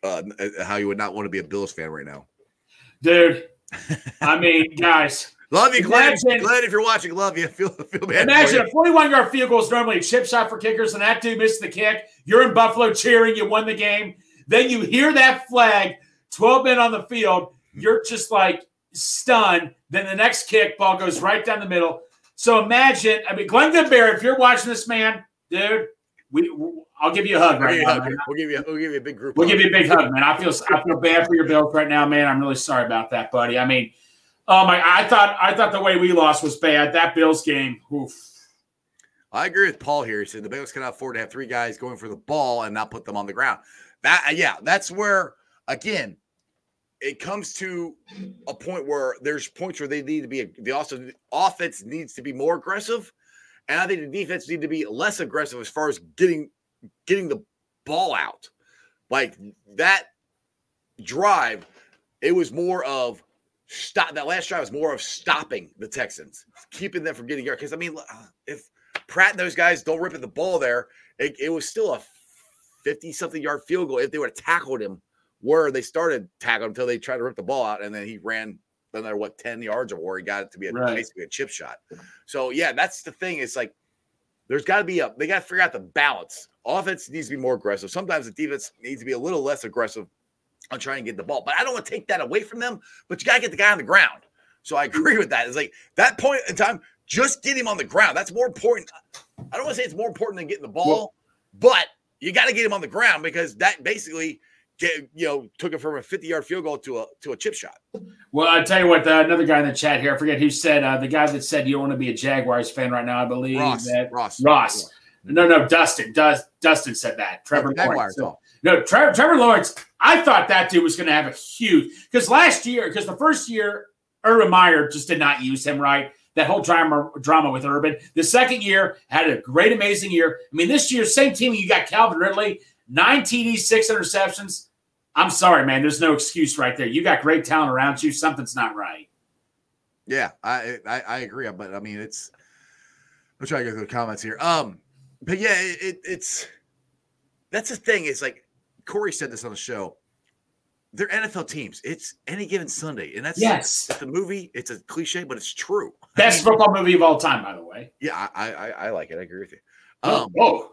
uh, uh, how you would not want to be a Bills fan right now. Dude, I mean, guys, Love you, Glenn. Imagine- Glenn, if you're watching, love you. Feel feel bad. imagine a 41 yard field goal is normally a chip shot for kickers, and that dude missed the kick. You're in Buffalo cheering, you won the game. Then you hear that flag, 12 men on the field. You're just like stunned. Then the next kick, ball goes right down the middle. So imagine, I mean, Glenn Goodberry, if you're watching this, man, dude, we, I'll give you a hug right give, you a now. hug. we'll give you we'll give you a big group. We'll hug. give you a big hug, man. I feel I feel bad for your Bills right now, man. I'm really sorry about that, buddy. I mean, oh my, I thought I thought the way we lost was bad. That Bills game, oof. I agree with Paul here. He said the Bengals cannot afford to have three guys going for the ball and not put them on the ground. That uh, yeah, that's where again it comes to a point where there's points where they need to be the also offense needs to be more aggressive, and I think the defense need to be less aggressive as far as getting getting the ball out. Like that drive, it was more of stop. That last drive was more of stopping the Texans, keeping them from getting yards. Because I mean, if Pratt and those guys don't rip at the ball there, it, it was still a 50 something yard field goal if they would have tackled him where they started tackling until they tried to rip the ball out and then he ran another what 10 yards or more he got it to be a, Right. basically a chip shot. So yeah that's the thing it's like there's got to be a they got to figure out the balance. Offense needs to be more aggressive. Sometimes the defense needs to be a little less aggressive on trying to get the ball but i don't want to take that away from them but you got to get the guy on the ground. So i agree with that it's like that point in time just get him on the ground that's more important. I don't want to say it's more important than getting the ball Well- but you got to get him on the ground because that basically get, you know, took it from a 50 yard field goal to a to a chip shot. Well, I tell you what, uh, another guy in the chat here, I forget who said uh, the guy that said you don't want to be a Jaguars fan right now. I believe Ross, that Ross, Ross. No, no, Dustin. Dus, Dustin said that. Trevor Jaguars. Lawrence. So- oh. no, Trevor, Trevor Lawrence. I thought that dude was going to have a huge because last year, because the first year, Urban Meyer just did not use him right. That whole drama drama with Urban. The second year had a great, amazing year. I mean, this year, same team. You got Calvin Ridley, nine TDs, six interceptions. I'm sorry, man. There's no excuse right there. You got great talent around you. Something's not right. Yeah, I, I I agree, but I mean it's. I'm trying to go through the comments here. Um, but yeah, it, it, it's that's the thing. It's like Corey said this on the show. They're NFL teams. It's any given Sunday, and that's Yes. It's a movie. It's a cliche, but it's true. Best football movie of all time, by the way. Yeah, I I, I like it. I agree with you. Oh, Um, whoa.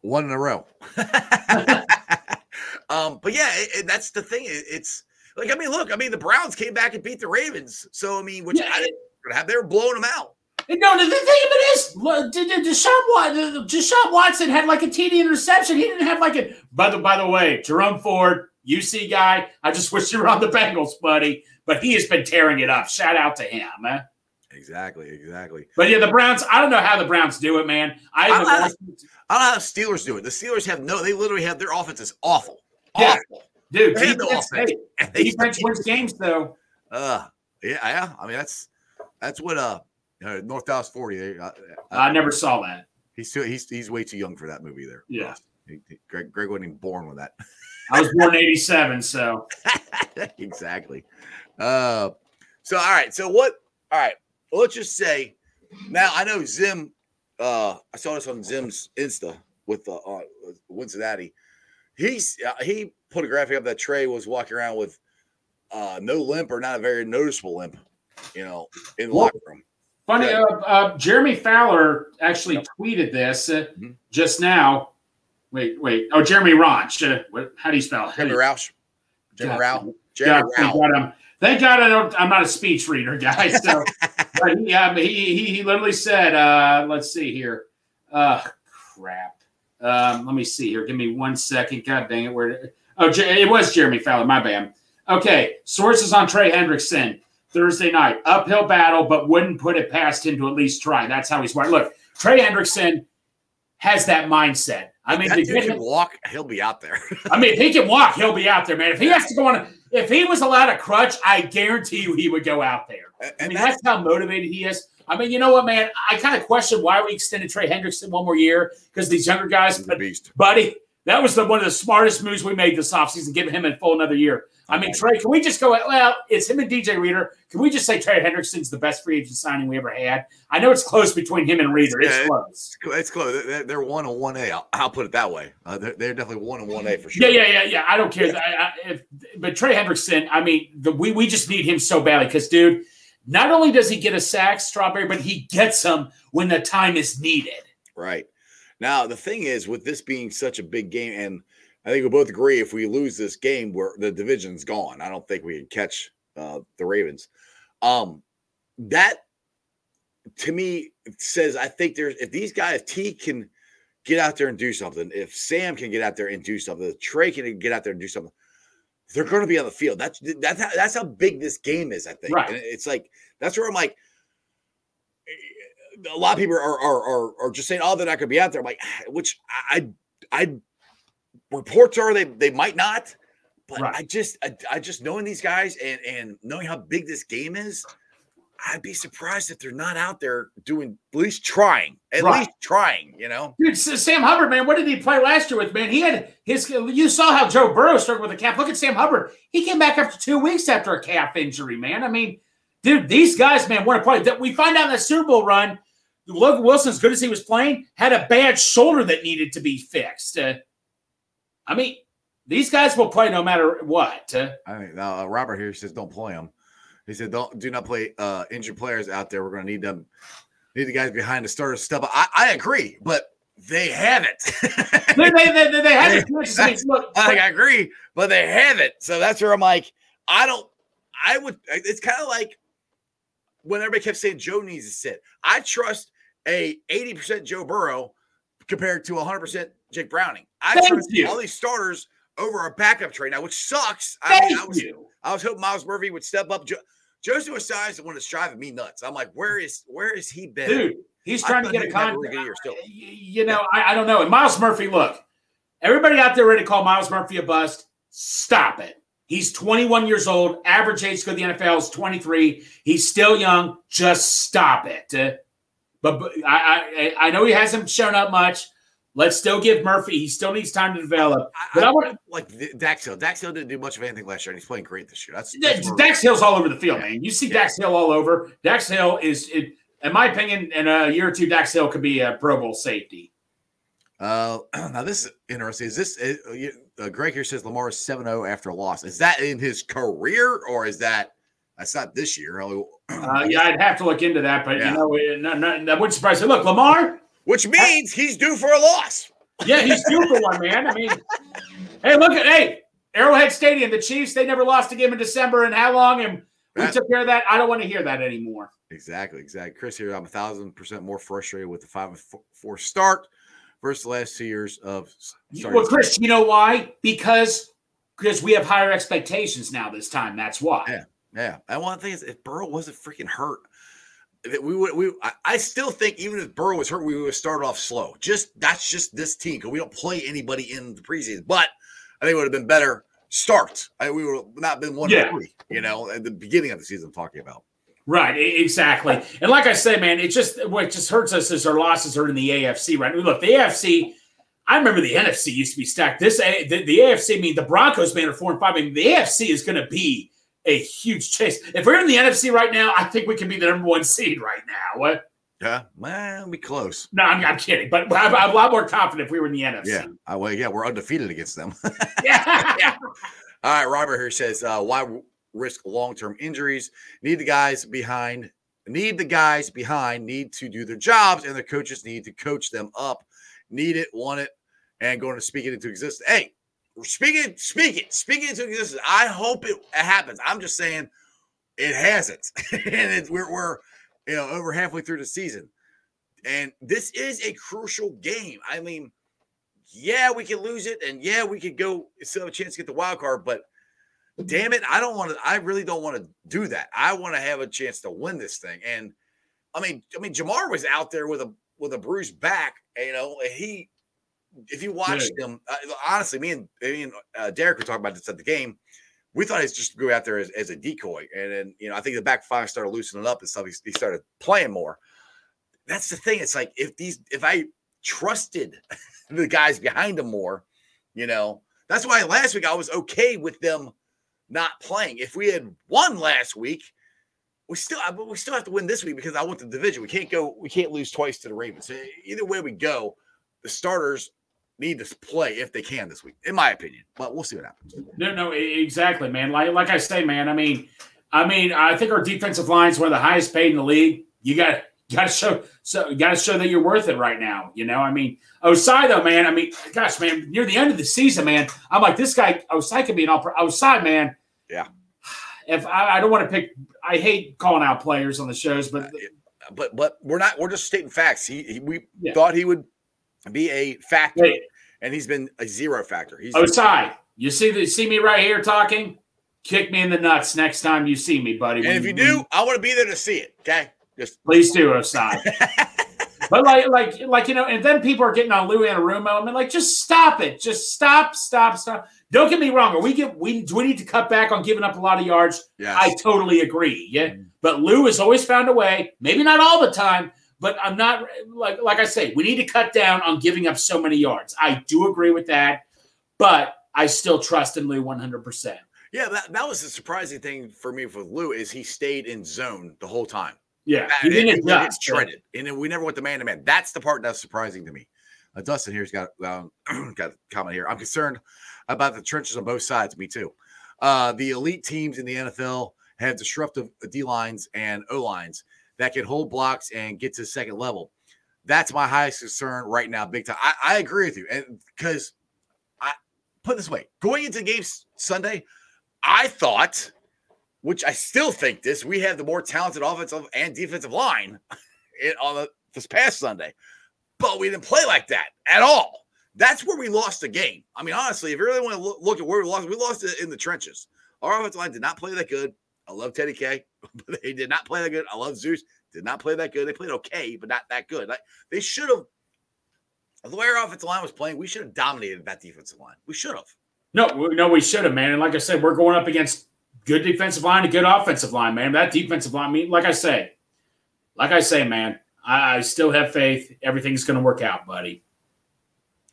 one in a row. um, but yeah, it, it- that's the thing. It, it's like I mean, look, I mean, the Browns came back and beat the Ravens. So I mean, which Yeah, I didn't have. They were blowing them out. No, the, the thing of it is, look, D- D- Deshaun, Deshaun Watson had like a TD interception. He didn't have like a. By the by the way, Jerome Ford, UC guy. I just wish you were on the Bengals, buddy. But he has been tearing it up. Shout out to him. eh? Exactly, exactly. But yeah, the Browns. I don't know how the Browns do it, man. I I don't know. watched- I don't know how the Steelers do it. The Steelers have no. They literally have their offense is awful. Yeah. Awful. dude. They have no Defense, offense. hey, they- defense wins games, though. Uh, yeah, yeah. I mean, that's that's what uh, uh North Dallas Forty. They, uh, uh, I never saw that. he's still he's he's way too young for that movie there. Yeah. He- he- Greg, Greg wasn't even born with that. I was born in '87, so exactly. Uh, so all right. So what? All right. Well, let's just say now I know Zim. Uh, I saw this on Zim's Insta with uh, uh Cincinnati. He's uh, he put a graphic up that Trey was walking around with uh no limp or not a very noticeable limp, you know, in the Well- locker room. Funny, Yeah. uh, uh, Jeremy Fowler actually tweeted this uh, Mhm. just now. Wait, wait. Oh, Jeremy Ronch. Uh, what, how do you spell Jeremy How do Jimmy you- Roush, Jimmy God, Rao, God, Jeremy Rao. God I'm, thank God I don't, I'm not a speech reader, guys. So, but he, he, he, he literally said, uh, let's see here. Uh, crap. Um, let me see here. Give me one second. God dang it. Where? Oh, it was Jeremy Fowler. My bad. Okay. Sources on Trey Hendrickson Thursday night. Uphill battle, but wouldn't put it past him to at least try. That's how he's smart. Look, Trey Hendrickson has that mindset. I mean, that dude get can walk. He'll be out there. I mean, if he can walk, he'll be out there, man. If he has to go on, a, if he was allowed a crutch, I guarantee you he would go out there. I mean, that's that's how motivated he is. I mean, you know what, man? I kind of question why we extended Trey Hendrickson one more year because these younger guys. the But, beast. buddy, that was the one of the smartest moves we made this offseason, giving him a full another year. I mean, Trey, can we just go? Well, it's him and DJ Reader. Can we just say Trey Hendrickson's the best free agent signing we ever had? I know it's close between him and Reader. It's Yeah, close. It's close. They're, they're one on one A. I'll, I'll put it that way. Uh, they're, they're definitely one on one A for sure. Yeah, yeah, yeah, yeah. I don't care. I, I, if, but Trey Hendrickson, I mean, the, we we just need him so badly because, dude, not only does he get a sack, Strawberry, but he gets them when the time is needed. Right. Now, the thing is, with this being such a big game, and I think we both agree if we lose this game, where the division's gone. I don't think we can catch uh, the Ravens. Um, that to me says I think there's if these guys, if T can get out there and do something, if Sam can get out there and do something, if Trey can get out there and do something, they're going to be on the field. That's that's how, that's how big this game is. I think. Right. And it's like that's where I'm like a lot of people are are are, are just saying, "Oh, they're not going to be out there." I'm like, which I I reports are they they might not, but Right. I just I, I just knowing these guys and and knowing how big this game is, I'd be surprised if they're not out there doing at least trying, at Right. least trying. You know, Dude, Sam Hubbard, man, what did he play last year with, man? He had his, you saw how Joe Burrow started with a calf. Look at Sam Hubbard. He came back after two weeks after a calf injury, man. I mean, dude, these guys, man, want to play. That We find out in the Super Bowl run, Logan Wilson, as good as he was playing, had a bad shoulder that needed to be fixed. Uh, I mean, these guys will play no matter what. I mean, now uh, Robert here says don't play them. He said don't do not play uh injured players out there. We're going to need them, need the guys behind the starter stuff. I, I agree, but they haven't. they, they, they, they. I look, I, I agree, but they haven't. So that's where I'm like, I don't. I would. It's kind of like when everybody kept saying Joe needs to sit. I trust a 80% Joe Burrow compared to 100% Jake Browning. I Thank trust you. all these starters over our backup trade now, which sucks. I, mean, I was you. I was hoping Myles Murphy would step up. Jo- Joseph Ossai the one that's driving me nuts. I'm like, where is where is he been? Dude, he's trying to get a would have a contract. You know, I, I don't know. And Myles Murphy, look, everybody out there ready to call Myles Murphy a bust. Stop it. He's 21 years old. Average age to go to the NFL is 23. He's still young. Just stop it. But, but I, I I know he hasn't shown up much. Let's still give Murphy. He still needs time to develop. But I, want like Dax Hill. Dax Hill didn't do much of anything last year, and he's playing great this year. That's, that's Dax Hill's all over the field, Yeah. man. You see Yeah. Dax Hill all over. Dax Hill is, it, in my opinion, in a year or two, Dax Hill could be a Pro Bowl safety. Uh, now this is interesting. Is this uh, uh, Greg here says Lamar is 7-0 after a loss? Is that in his career or is that that's not this year? Uh, yeah, I'd have to look into that, but Yeah. you know, it, no, no, that wouldn't surprise me. Look, Lamar, Which means he's due for a loss. yeah, he's due for one, man. I mean, hey, look at hey, Arrowhead Stadium, the Chiefs, they never lost a game in December, and how long? And we took care of that. I don't want to hear that anymore. Exactly, exactly. Chris here, I'm a thousand percent more frustrated with the five and four- start versus the last two years of starting. Well, Chris, you know why? Because because we have higher expectations now. This time, that's why. Yeah. Yeah, and one thing is, if Burrow wasn't freaking hurt, that we would. We I, still think even if Burrow was hurt, we would started off slow. Just that's just this team because we don't play anybody in the preseason. But I think it would have been better start. I, we would have not been one Yeah. three. You know, at the beginning of the season, I'm talking about. Right, exactly. And like I say, man, it just what just hurts us is our losses are in the AFC. Right, look, the AFC. I remember the NFC used to be stacked. This A- the, the AFC. I mean, the Broncos, man, are four and five. I mean, the AFC is going to be a huge chase. If we're in the NFC right now, I think we can be the number one seed right now. What? Yeah, well, be close. No, I'm, I'm kidding. But I'm, I'm a lot more confident if we were in the NFC. Yeah, I, well, yeah, we're undefeated against them. yeah. yeah. All right, Robert here says, uh, why risk long-term injuries? Need the guys behind, need the guys behind, need to do their jobs, and the coaches need to coach them up. Need it, want it, and going to speak it into existence. Hey, speak speaking, speaking it, speak it into existence. I hope it happens. I'm just saying it hasn't. and we're, we're, you know, over halfway through the season. And this is a crucial game. I mean, yeah, we could lose it, and yeah, we could go still have a chance to get the wild card, but damn it, I don't want to. I really don't want to do that. I want to have a chance to win this thing. And I mean, I mean, Ja'Marr was out there with a with a bruised back. You know, he. If you watched him, uh, honestly, me and me and uh, Derek were talking about this at the game. We thought he's just go out there as, as a decoy, and then you know, I think the back five started loosening up and stuff. He, he started playing more. That's the thing. It's like if these, if I trusted the guys behind him more, you know, that's why last week I was okay with them not playing. If we had won last week, we still but we still have to win this week because I want the division. We can't go, we can't lose twice to the Ravens. Either way we go, the starters need to play if they can this week, in my opinion. But we'll see what happens. No, no, exactly, man. Like, like I say, man. I mean, I mean, I think our defensive line is one of the highest paid in the league. You got got to show, so you got to show that you're worth it right now. You know, I mean, Ossai though, man. I mean, gosh, man, near the end of the season, man, I'm like, this guy Ossai could be an all. Ossai, man. Yeah. If I, I don't want to pick, I hate calling out players on the shows, but uh, But but we're not. We're just stating facts. He, he we Yeah. thought he would be a factor, Hey. and he's been a zero factor. He's oh, Ossai, you see the see me right here talking. Kick me in the nuts next time you see me, buddy. and When if you do, I want to be there to see it. Okay, just Please do, Ossai. but like, like, like you know, and then people are getting on Louis Anarumo. I mean, like, just stop it. Just stop, stop, stop. Don't get me wrong. Are we get we do we need to cut back on giving up a lot of yards? yeah. I totally agree. Yeah, mm-hmm. but Lou has always found a way. Maybe not all the time, but I'm not like like I say. We need to cut down on giving up so many yards. I do agree with that, but I still trust in Lou 100. percent Yeah, that, that was the surprising thing for me with Lou is he stayed in zone the whole time. Yeah, That- he didn't adjust. shredded, and then we never went to man to man. That's the part that's surprising to me. Uh, Dustin here's got um, got a comment here. I'm concerned about the trenches on both sides. Me too. Uh, the elite teams in the NFL have disruptive D lines and O lines that can hold blocks and get to the second level. That's my highest concern right now, big time. I, I agree with you, and because I put this way, going into games Sunday, I thought which I still think this, we have the more talented offensive and defensive line in, on the, this past Sunday, but we didn't play like that at all. That's where we lost the game. I mean, honestly, if you really want to look at where we lost, we lost it in the trenches. Our offensive line did not play that good. I love Teddy K, but they did not play that good. I love Zeus, did not play that good. They played okay, but not that good. Like they should have. The way our offensive line was playing, we should have dominated that defensive line. We should have. No, no, we should have, man. And like I said, we're going up against good defensive line a good offensive line, man. That defensive line, I mean, like I say, like I say, man, I, I still have faith. Everything's going to work out, buddy.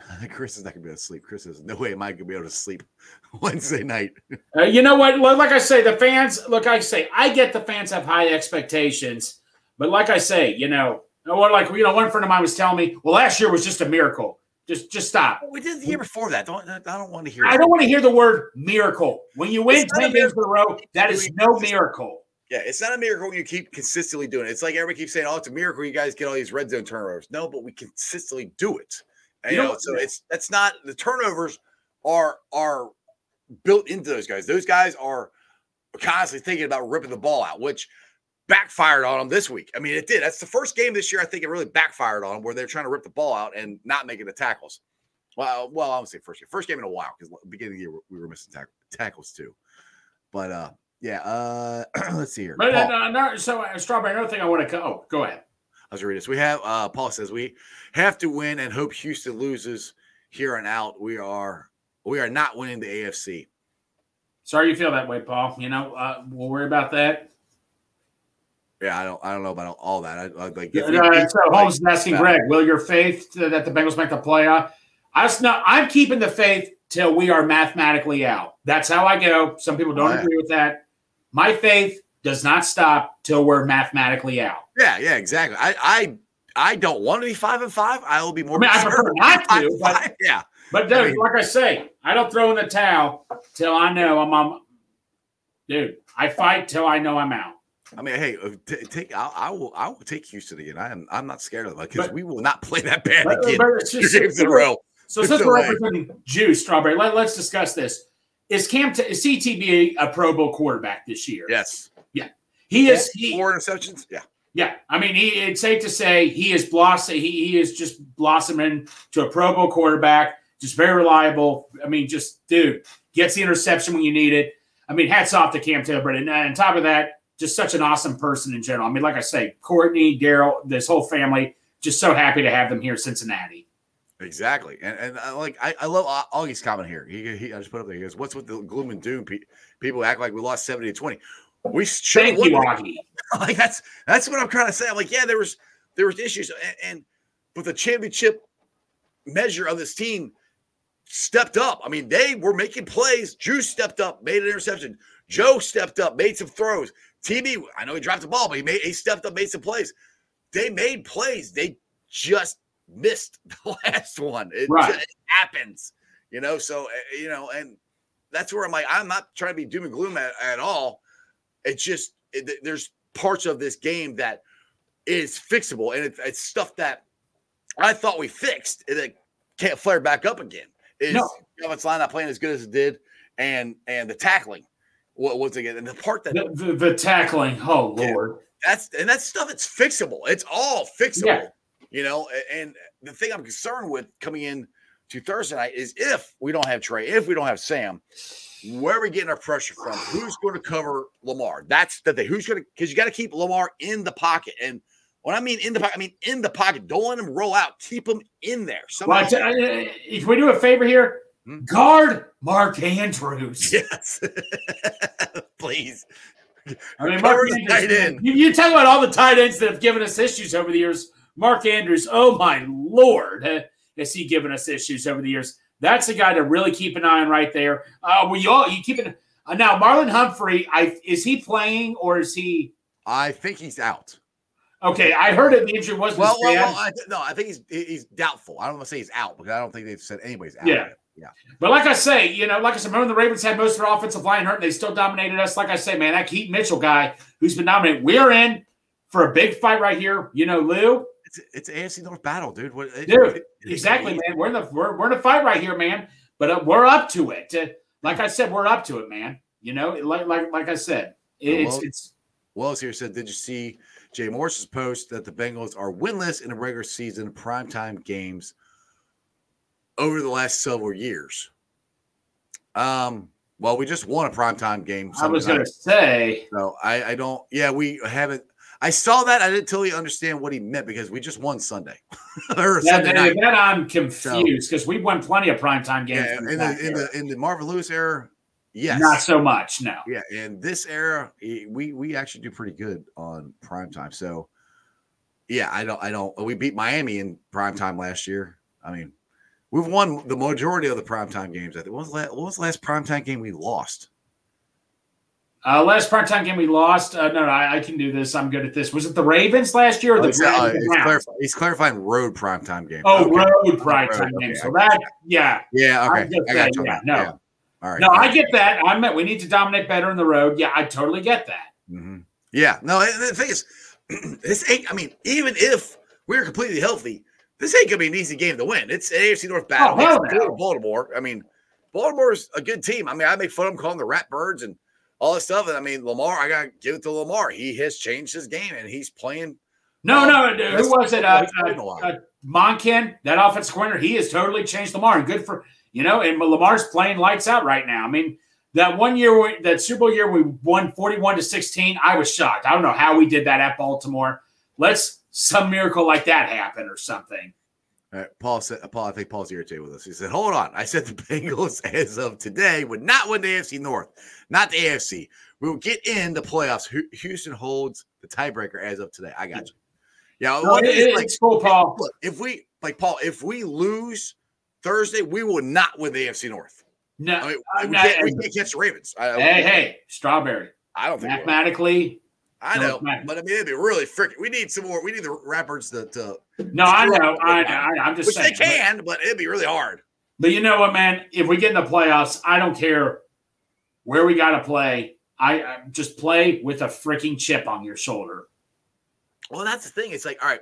Chris is not gonna be able to sleep. Chris is no way am I gonna be able to sleep Wednesday night. Uh, you know what? Like I say, the fans. Look, I say, I get the fans have high expectations, but like I say, you know, or like you know, one friend of mine was telling me, well, last year was just a miracle. Just, just stop. We did the year before that. Don't I don't want to hear. I that. don't want to hear the word miracle. When you win It's not a ten games in a row, that is no miracle. Yeah, it's not a miracle when you keep consistently doing it. It's like everybody keeps saying, "Oh, it's a miracle you guys get all these red zone turnovers." No, but we consistently do it. And, You you know know, what- so it's that's not the turnovers are are built into those guys. Those guys are constantly thinking about ripping the ball out, which backfired on them this week. I mean, it did. That's the first game this year I think it really backfired on them where they're trying to rip the ball out and not making the tackles. Well, well, I would say first game, first game in a while because beginning of the year we were missing tack- tackles too. But uh, yeah, uh, let's see here. But Paul. uh, no, so uh, strawberry. Another thing I want to. Co- oh, go ahead. I was reading this. We have uh Paul says we have to win and hope Houston loses here and out. We are we are not winning the AFC. Sorry you feel that way, Paul. You know, uh, we'll worry about that. Yeah, I don't I don't know about all that. I, I like if we Uh, so Holmes is asking. Greg, will your faith that the Bengals make the playoff? I was not, I'm keeping the faith till we are mathematically out. That's how I go. Some people don't agree with that. My faith does not stop till we're mathematically out. Yeah, yeah, exactly. I I I don't want to be five and five. I will be more. I mean, I prefer not to, but- five. yeah, But dude, I mean- like I say, I don't throw in the towel till I know I'm, I'm dude. I fight till I know I'm out. I mean, hey, uh, t- take I, I will I will take Houston again. I am I'm not scared of it because we will not play that bad But- again. but Two just- in a row. So since no we're representing Juice Strawberry, let, us discuss this. Is Cam T- is CTB a Pro Bowl quarterback this year? Yes, Yeah. he is. He, four interceptions. Yeah, Yeah, I mean, he, it's safe to say he is blossom. He, he is just blossoming to a Pro Bowl quarterback. Just very reliable. I mean, just dude gets the interception when you need it. I mean, hats off to Cam Taylor. And on top of that, just such an awesome person in general. I mean, like I say, Courtney, Daryl, this whole family, just so happy to have them here in Cincinnati. Exactly, and and I like I, I love Au- Augie's comment here. He, he I just put up there. He goes, "What's with the gloom and doom? Pe- People act like we lost seventy to twenty. We should Thank you, Augie. like that's that's what I'm trying to say. I'm like, yeah, there was there was issues, and, and but the championship measure of this team stepped up. I mean, they were making plays. Drew stepped up, made an interception. Joe stepped up, made some throws. TB, I know he dropped the ball, but he made he stepped up, made some plays. They made plays. They just missed the last one. It, Right. just happens, you know. So uh, you know, and that's where I'm like, I'm not trying to be doom and gloom at, at all. It's just it, there's parts of this game that is fixable, and it's, it's stuff that I thought we fixed, and it can't flare back up again. Is No. offensive line not playing as good as it did, and and the tackling. What was again? And the part that The, the, the tackling. Oh Yeah. Lord. that's and that stuff It's fixable. It's all fixable. Yeah. You know, a- and the thing I'm concerned with coming in to Thursday night is if we don't have Trey, if we don't have Sam, where are we getting our pressure from? Who's going to cover Lamar? That's the thing. Who's going to because you got to keep Lamar in the pocket. And when I mean in the pocket, I mean in the pocket. Don't let him roll out. Keep him in there. Well, I Somebody, uh, if we do a favor here, Hmm? guard Mark Andrews. yes, please. I mean, Mark tight end. You, you talk about all the tight ends that have given us issues over the years. Mark Andrews, oh my lord, has he given us issues over the years? That's a guy to really keep an eye on right there. Uh, well, you all you keep it uh, now. Marlon Humphrey, I is he playing or is he? I think he's out. Okay, I heard it. The injury wasn't Well, well, well I, no, I think he's he's doubtful. I don't want to say he's out because I don't think they've said anybody's out. Yeah. yet. yeah. but like I say, you know, like I said, remember the Ravens had most of their offensive line hurt, and they still dominated us. Like I say, man, that Keaton Mitchell guy who's been dominated. We're in for a big fight right here. You know, Lou. It's it's AFC North battle, dude. What, Dude, it- Exactly, man. We're in the we're, we're in a fight right here, man. But uh, we're up to it. Uh, like I said, we're up to it, man. You know, like like like I said, it's well- it's Wells here said, "Did you see Jay Morris's post that the Bengals are winless in the regular season primetime games?" over the last several years. Um, well, we just won a primetime game. I was going to say, So I, I don't. Yeah, we haven't. I saw that. I didn't totally understand what he meant because we just won Sunday or that, Sunday night. that I'm confused because we've won plenty of primetime games. Yeah, in in the in the in the Marvin Lewis era, yes. Not so much, now. Yeah, in this era, we we actually do pretty good on prime time. So, yeah, I don't I don't. We beat Miami in prime time last year. I mean, we've won the majority of the prime time games. I think. What was the last, what was the last prime time game we lost? Uh, last primetime game we lost. Uh, no, no, I, I can do this. I'm good at this. Was it the Ravens last year or Oh, the, he's, uh, Browns? he's clarifying, he's clarifying road prime time game. Oh, Okay. road primetime Road, game. okay, So I that, yeah. Yeah, okay. just I got you. yeah, no. Yeah. All right. No, I get that. I meant we need to dominate better in the road. Yeah, I totally get that. Mhm. Yeah, no. The thing is, this ain't. I mean, even if we're completely healthy, this ain't gonna be an easy game to win. It's an AFC North battle. Oh. Baltimore. I mean, Baltimore's a good team. I mean, I make fun of them calling the Rat Birds and all this stuff. And I mean, Lamar. I gotta give it to Lamar. He has changed his game and he's playing. No, Um, no, who was it? Uh, he's played in a while. uh, uh, Monken, that offensive coordinator, he has totally changed Lamar and good for you know. And Lamar's playing lights out right now. I mean, that one year, we- that Super Bowl year, we won forty-one to sixteen. I was shocked. I don't know how we did that at Baltimore. Let's some miracle like that happen or something. All right, Paul said. Paul, I think Paul's irritated with us. He said, "Hold on. I said the Bengals, as of today, would not win the AFC North, not the AFC. We will get in the playoffs. Houston holds the tiebreaker as of today. I got you. Yeah, No, it- like, it's cool, Paul. look, if we like Paul, if we lose Thursday, we will not win the AFC North. No, I mean, we, can't, we can't catch the Ravens. I, hey, hey, Strawberry. I don't think. Mathematically, I know, but I mean, it'd be really freaking. We need some more. We need the rappers to, to no, I know. I know, I know. I'm just which saying. they can, but it'd be really hard. But you know what, man? If we get in the playoffs, I don't care where we got to play. I, I just play with a freaking chip on your shoulder. Well, that's the thing. It's like, all right,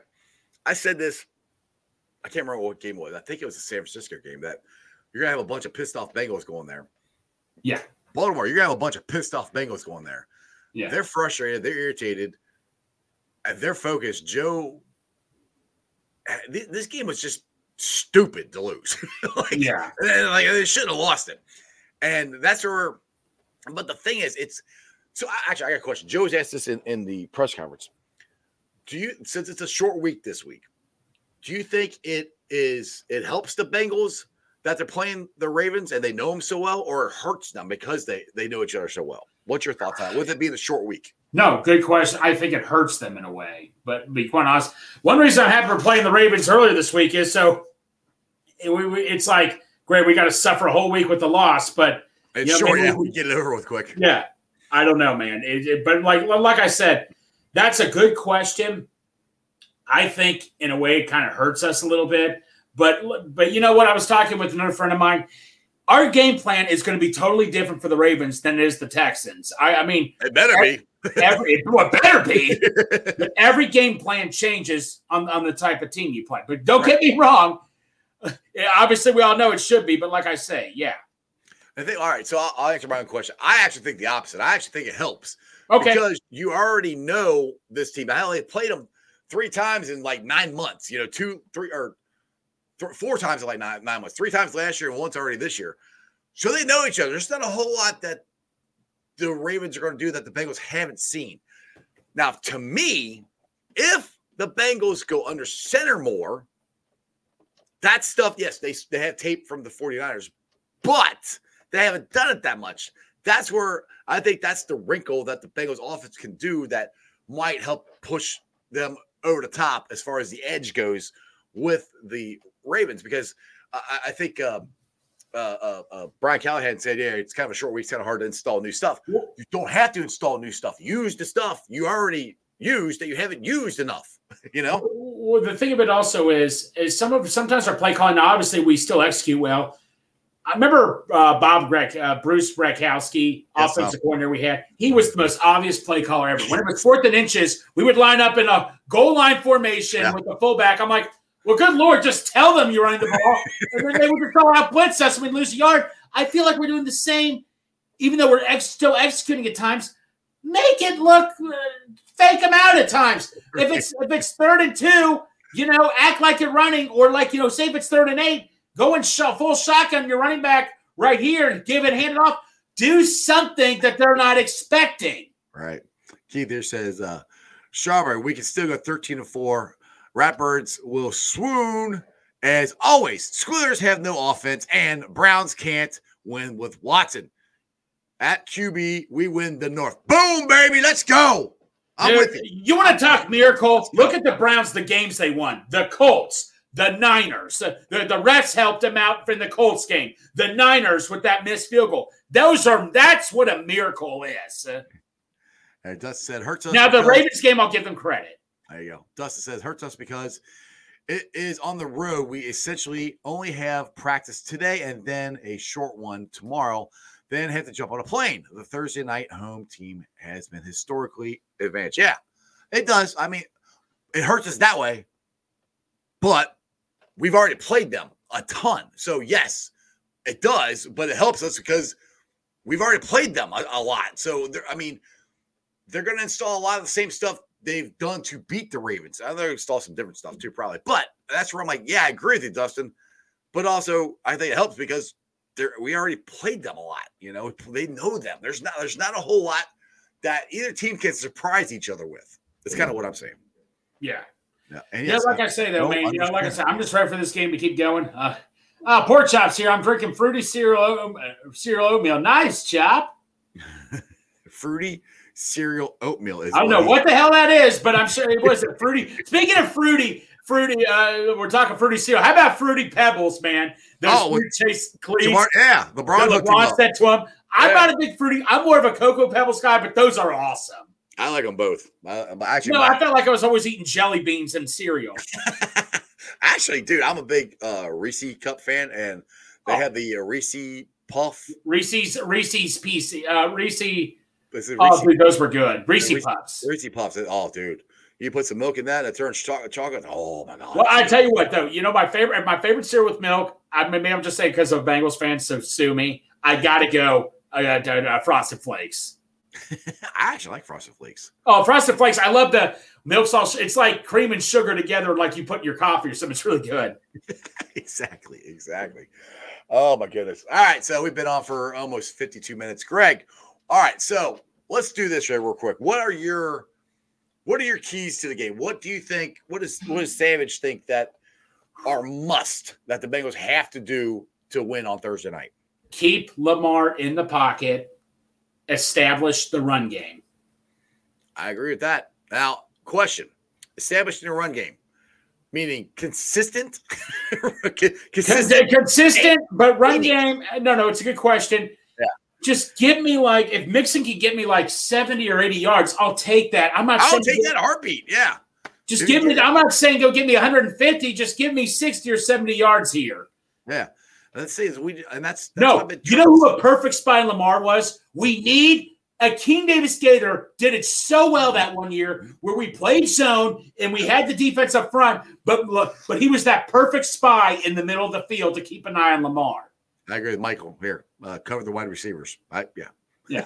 I said this. I can't remember what game it was. I think it was the San Francisco game that you're gonna have a bunch of pissed off Bengals going there. Yeah. Baltimore, you're gonna have a bunch of pissed off Bengals going there. Yeah. They're frustrated. They're irritated. They're focused. Joe, uh, this game was just stupid to lose. like, Yeah. like they shouldn't have lost it. And that's where. But the thing is, it's so. I, actually, I got a question. Joe's asked this in, in the press conference. Do you, since it's a short week this week, do you think it is it helps the Bengals that they're playing the Ravens and they know them so well, or it hurts them because they they know each other so well? What's your thoughts on it? With it being a short week, No, good question. I think it hurts them in a way. But be quite honest, one reason I'm happy we're playing the Ravens earlier this week is so it, we, we- it's like, great, we got to suffer a whole week with the loss. But it's Yeah, short. maybe Yeah, we- we get it over with quick. Yeah, I don't know, man. It, it- but like like I said, that's a good question. I think in a way it kind of hurts us a little bit. But but you know what? I was talking with another friend of mine. Our game plan is going to be totally different for the Ravens than it is the Texans. I, I mean, It better be. every it better be. Every game plan changes on, on the type of team you play. But don't get me wrong. Obviously, we all know it should be. But like I say, yeah. I think. All right, so I'll, I'll answer my own question. I actually think the opposite. I actually think it helps. Okay. because you already know this team. I only played them three times in like nine months. You know, two, three, or th- four times in like nine, nine months. Three times last year and once already this year. So they know each other. There's not a whole lot that the Ravens are going to do that the Bengals haven't seen. Now, to me, if the Bengals go under center more, that stuff, yes, they, they have tape from the 49ers, but they haven't done it that much. That's where I think that's the wrinkle that the Bengals offense can do that might help push them over the top as far as the edge goes with the Ravens. Because I, I think uh, uh, uh, uh, Brian Callahan said, yeah, it's kind of a short week. It's kind of hard to install new stuff. You don't have to install new stuff. Use the stuff you already used that you haven't used enough. You know? Well, the thing of it also is, is some of sometimes our play calling. Now, obviously, we still execute well. I remember uh, Bob Grek, uh, Bruce Bratkowski, Yes, offensive coordinator we had. He was the most obvious play caller ever. When it was fourth and inches, we would line up in a goal line formation Yeah. with the fullback. I'm like, well, good lord, just tell them you're running the ball, and then they would just go out blitz us and we'd lose a yard. I feel like we're doing the same, even though we're ex- still executing at times. Make it look uh, fake them out at times. If it's if it's third and two, you know, act like you're running, or like you know, say if it's third and eight, Going sh- full shotgun, your running back right here and give it, hand it off. Do something that they're not expecting. Right. Keith here says, uh, Strawberry, we can still go 13 to 4. Ratbirds will swoon. As always, Squealers have no offense, and Browns can't win with Watson. At QB, we win the North. Boom, baby. Let's go. I'm Dude, with you. You want to talk miracle? Look at the Browns, the games they won. The Colts, the Niners. The, the, the refs helped them out from the Colts game. The Niners with that missed field goal. Those are that's what a miracle is. And Dustin said, hurts us. Now the Ravens game, I'll give them credit. There you go. Dustin says hurts us because it is on the road. We essentially only have practice today and then a short one tomorrow. Then have to jump on a plane. The Thursday night home team has been historically advanced. Yeah, it does. I mean, it hurts us that way, but we've already played them a ton. So yes, it does, but it helps us because we've already played them a, a lot. So I mean, they're going to install a lot of the same stuff they've done to beat the Ravens. Uh, They'll install some different stuff too, probably. But that's where I'm like, yeah, I agree with you, Dustin. But also, I think it helps because they're, we already played them a lot. You know, they know them. There's not there's not a whole lot that either team can surprise each other with. That's kind of what I'm saying. Yeah. Yeah, and Yeah, like I say though, man. You know, like I said, I'm just ready for this game to keep going. Uh, uh pork chops here. I'm drinking fruity cereal, uh, cereal oatmeal. Nice chop. fruity cereal oatmeal is. I don't know what the hell that is, but I'm sure it was a fruity. Speaking of fruity, fruity, uh, we're talking fruity cereal. How about fruity pebbles, man? Those Oh, fruit chase cleats. Ja'Marr- yeah, LeBron that hooked him LeBron said to him. I'm Yeah. not a big fruity. I'm more of a cocoa pebbles guy, but those are awesome. I like them both. But actually, No, my- I felt like I was always eating jelly beans and cereal. actually, dude, I'm a big uh, Reese cup fan, and they Oh. have the uh, Reese Puff. Reese's Reese's PC, uh, Reese. Is it Oh, dude, those were good. Reese Reese- puffs. Reese Puffs? Oh, dude, you put some milk in that, and it turns cho- chocolate. Oh my god! Well, I tell you what, though, you know my favorite, my favorite cereal with milk. I maybe I'm just saying because of Bengals fans, so sue me. I gotta go uh, uh, uh, Frosted Flakes. I actually like Frosted Flakes. Oh, Frosted Flakes! I love the milk sauce. It's like cream and sugar together, like you put in your coffee or something. It's really good. exactly, exactly. Oh my goodness! All right, so we've been on for almost 52 minutes. Greg, all right, so let's do this right real quick. What are your what are your keys to the game? What do you think? What does what does Savage think that are must that the Bengals have to do to win on Thursday night? Keep Lamar in the pocket. Establish the run game. I agree with that. Now, question: establishing a run game, meaning consistent, consistent. Consistent, consistent but run game. No, no, it's a good question. Just give me like if Mixon can get me like 70 or 80 yards, I'll take that. I'm not I'll take that heartbeat. Yeah, just Dude, give me. I'm not saying go give me 150, just give me 60 or 70 yards here. yeah. Let's see. We and that's, that's No, you know who a perfect spy in Lamar was? We need Akeem Davis-Gaither did it so well that one year where we played zone and we had the defense up front, but look, but he was that perfect spy in the middle of the field to keep an eye on Lamar. I agree with Michael here. Uh, cover the wide receivers. I, yeah.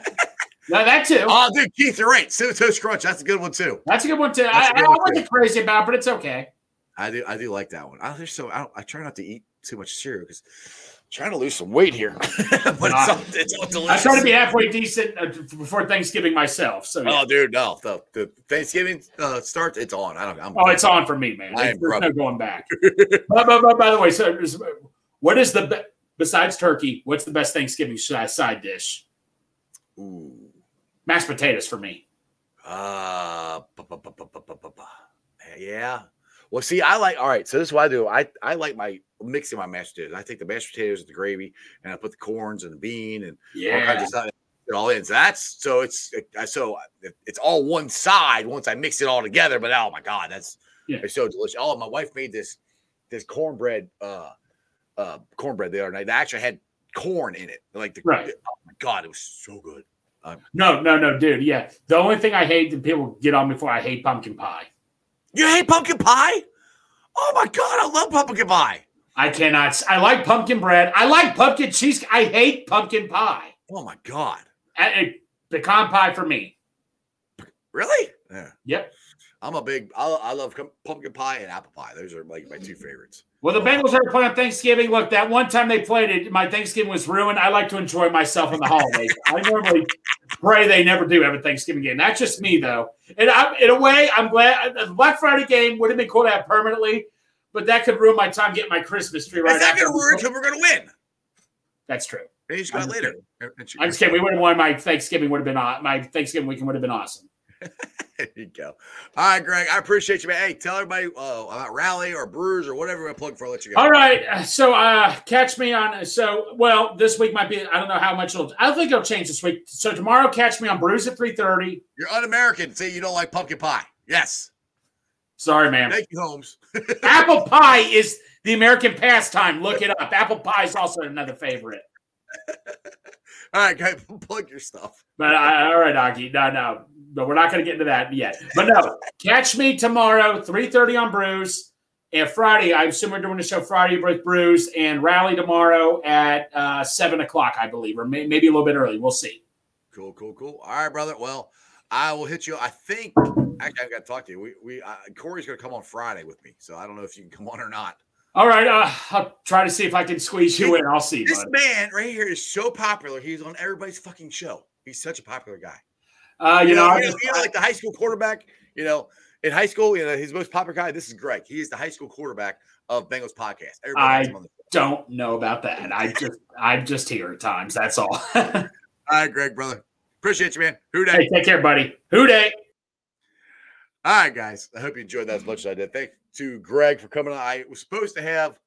Now that too. Oh, dude, Keith, you're right. Cinnamon Toast Crunch. That's a good one too. That's a good one too. That's I, I wasn't crazy about, it, but it's okay. I do. I do like that one. I just so I, don't, I try not to eat too much cereal because I'm trying to lose some weight here. but it's Ah. all, it's all I delicious. try to be halfway decent uh, before Thanksgiving myself. So yeah. Oh, dude, no. The, the Thanksgiving uh, starts. It's on. I don't. I'm, oh, it's on for me, man. I There's no going back. but, but, but by the way, so what is the besides turkey, what's the best Thanksgiving side dish? Ooh. Mashed potatoes for me. Ah, yeah. Well, see, I like all right. So this is what I do. I I like my mixing my mashed potatoes. I take the mashed potatoes with the gravy, and I put the corns and the bean and yeah. all kinds of stuff it all ends. So that's so it's so it's all one side once I mix it all together. But oh my god, that's yeah. it's so delicious. Oh, my wife made this this cornbread uh uh cornbread the other night. That actually had corn in it. Like the Right. oh my god, it was so good. No, no, no, dude. Yeah. The only thing I hate that people get on me for, I hate pumpkin pie. You hate pumpkin pie? Oh my god, I love pumpkin pie. I cannot. I like pumpkin bread. I like pumpkin cheese. I hate pumpkin pie. Oh my god. Uh, uh, pecan pie for me. Really? Yeah. Yep. I'm a big. I, I love pumpkin pie and apple pie. Those are like my two mm. favorites. Well, the Bengals are playing on Thanksgiving. Look, that one time they played it, my Thanksgiving was ruined. I like to enjoy myself in the holidays. I normally pray they never do have a Thanksgiving game. That's just me, though. And I, in a way, I'm glad uh, the Black Friday game would have been cool to have permanently, but that could ruin my time getting my Christmas tree right It's not going to ruin until we're going to win. That's true. They just I'm got just later. And I'm just kidding. We would have won. My Thanksgiving would have been aw- my Thanksgiving weekend would have been awesome. There you go. All right, Greg. I appreciate you, man. Hey, tell everybody uh, about Rally or Brewers or whatever we're plugging for. I'll let you go. All right. So uh catch me on so well, this week might be I don't know how much it'll I don't think it'll change this week. So tomorrow catch me on Brews at 3:30. You're un-American. Say you don't like pumpkin pie. Yes. Sorry, man. Thank you, Holmes. Apple pie is the American pastime. Look it up. Apple pie is also another favorite. All right, guys, plug your stuff. But uh, all right, Aki. No, no, but we're not going to get into that yet. But no, catch me tomorrow, three thirty on Brews, and Friday. I assume we're doing the show Friday with Brews and Rally tomorrow at uh, seven o'clock, I believe, or may, maybe a little bit early. We'll see. Cool, cool, cool. All right, brother. Well, I will hit you. I think actually I've got to talk to you. We we uh, Corey's going to come on Friday with me, so I don't know if you can come on or not. All right, uh, I'll try to see if I can squeeze you in. I'll see. This bud. man right here is so popular. He's on everybody's fucking show. He's such a popular guy. Uh, you know, I just, you know, like the high school quarterback. You know, in high school, you know, his most popular guy. This is Greg. He is the high school quarterback of Bengals podcast. Everybody I- him on the don't know about that. I just, I'm just here at times. That's all. All right, Greg, brother. Appreciate you, man. Who hey, take care, buddy. Who day? All right, guys. I hope you enjoyed that as much as I did. Thank to Greg for coming on. I was supposed to have,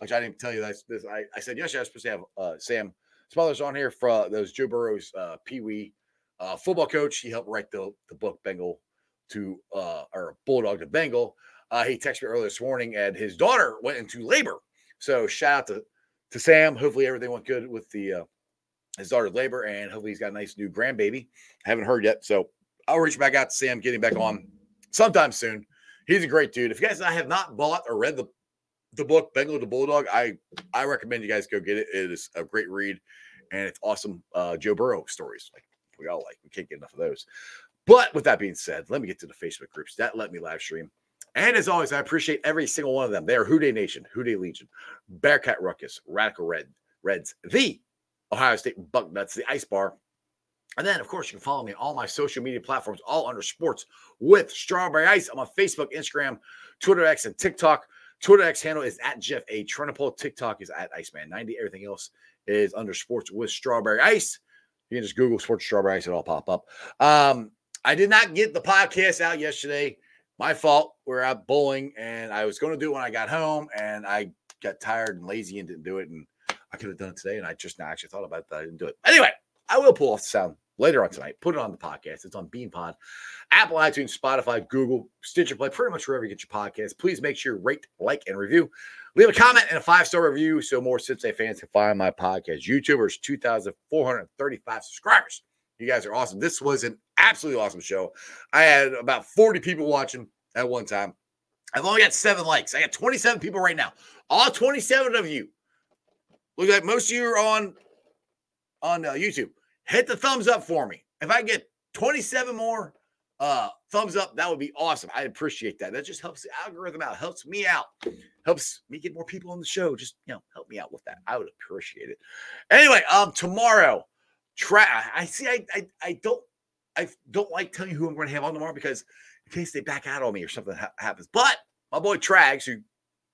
which I didn't tell you this. this I, I said yesterday I was supposed to have uh, Sam Smothers on here for uh, those Joe Burrow's uh, Pee Wee uh, football coach. He helped write the, the book Bengal to uh, or Bulldog to Bengal. Uh, he texted me earlier this morning, and his daughter went into labor. So shout out to to Sam. Hopefully everything went good with the uh, his daughter's labor, and hopefully he's got a nice new grandbaby. haven't heard yet, so I'll reach back out to Sam, getting back on sometime soon. He's a great dude. If you guys I have not bought or read the the book Bengal the Bulldog, I I recommend you guys go get it. It is a great read, and it's awesome. Uh, Joe Burrow stories, like we all like. We can't get enough of those. But with that being said, let me get to the Facebook groups that let me live stream. And as always, I appreciate every single one of them. They are Who Dey Nation, Who Dey Legion, Bearcat Ruckus, Radical Red, Reds, the Ohio State Bucknuts, the Ice Bar. And then, of course, you can follow me on all my social media platforms, all under sports with Strawberry Ice. I'm on Facebook, Instagram, Twitter X, and TikTok. Twitter X handle is at Jeff A. Trenopole. TikTok is at Iceman90. Everything else is under sports with Strawberry Ice. You can just Google sports Strawberry Ice, it'll pop up. Um, I did not get the podcast out yesterday. My fault. We are out bowling, and I was going to do it when I got home, and I got tired and lazy and didn't do it. And I could have done it today, and I just now actually thought about that. I didn't do it. Anyway, I will pull off the sound later on tonight. Put it on the podcast. It's on BeanPod, Apple, iTunes, Spotify, Google, Stitcher Play, pretty much wherever you get your podcasts. Please make sure you rate, like, and review. Leave a comment and a five star review so more Cincinnati fans can find my podcast. YouTubers, 2,435 subscribers. You guys are awesome. This was an absolutely awesome show. I had about 40 people watching at one time. I've only got seven likes. I got 27 people right now. All 27 of you. Look like most of you are on on uh, YouTube. Hit the thumbs up for me. If I get 27 more uh thumbs up, that would be awesome. I appreciate that. That just helps the algorithm out, helps me out, helps me get more people on the show. Just you know, help me out with that. I would appreciate it. Anyway, um, tomorrow, try. I see. I I, I don't. I don't like telling you who I'm going to have on tomorrow because in case they back out on me or something ha- happens. But my boy Trags, who,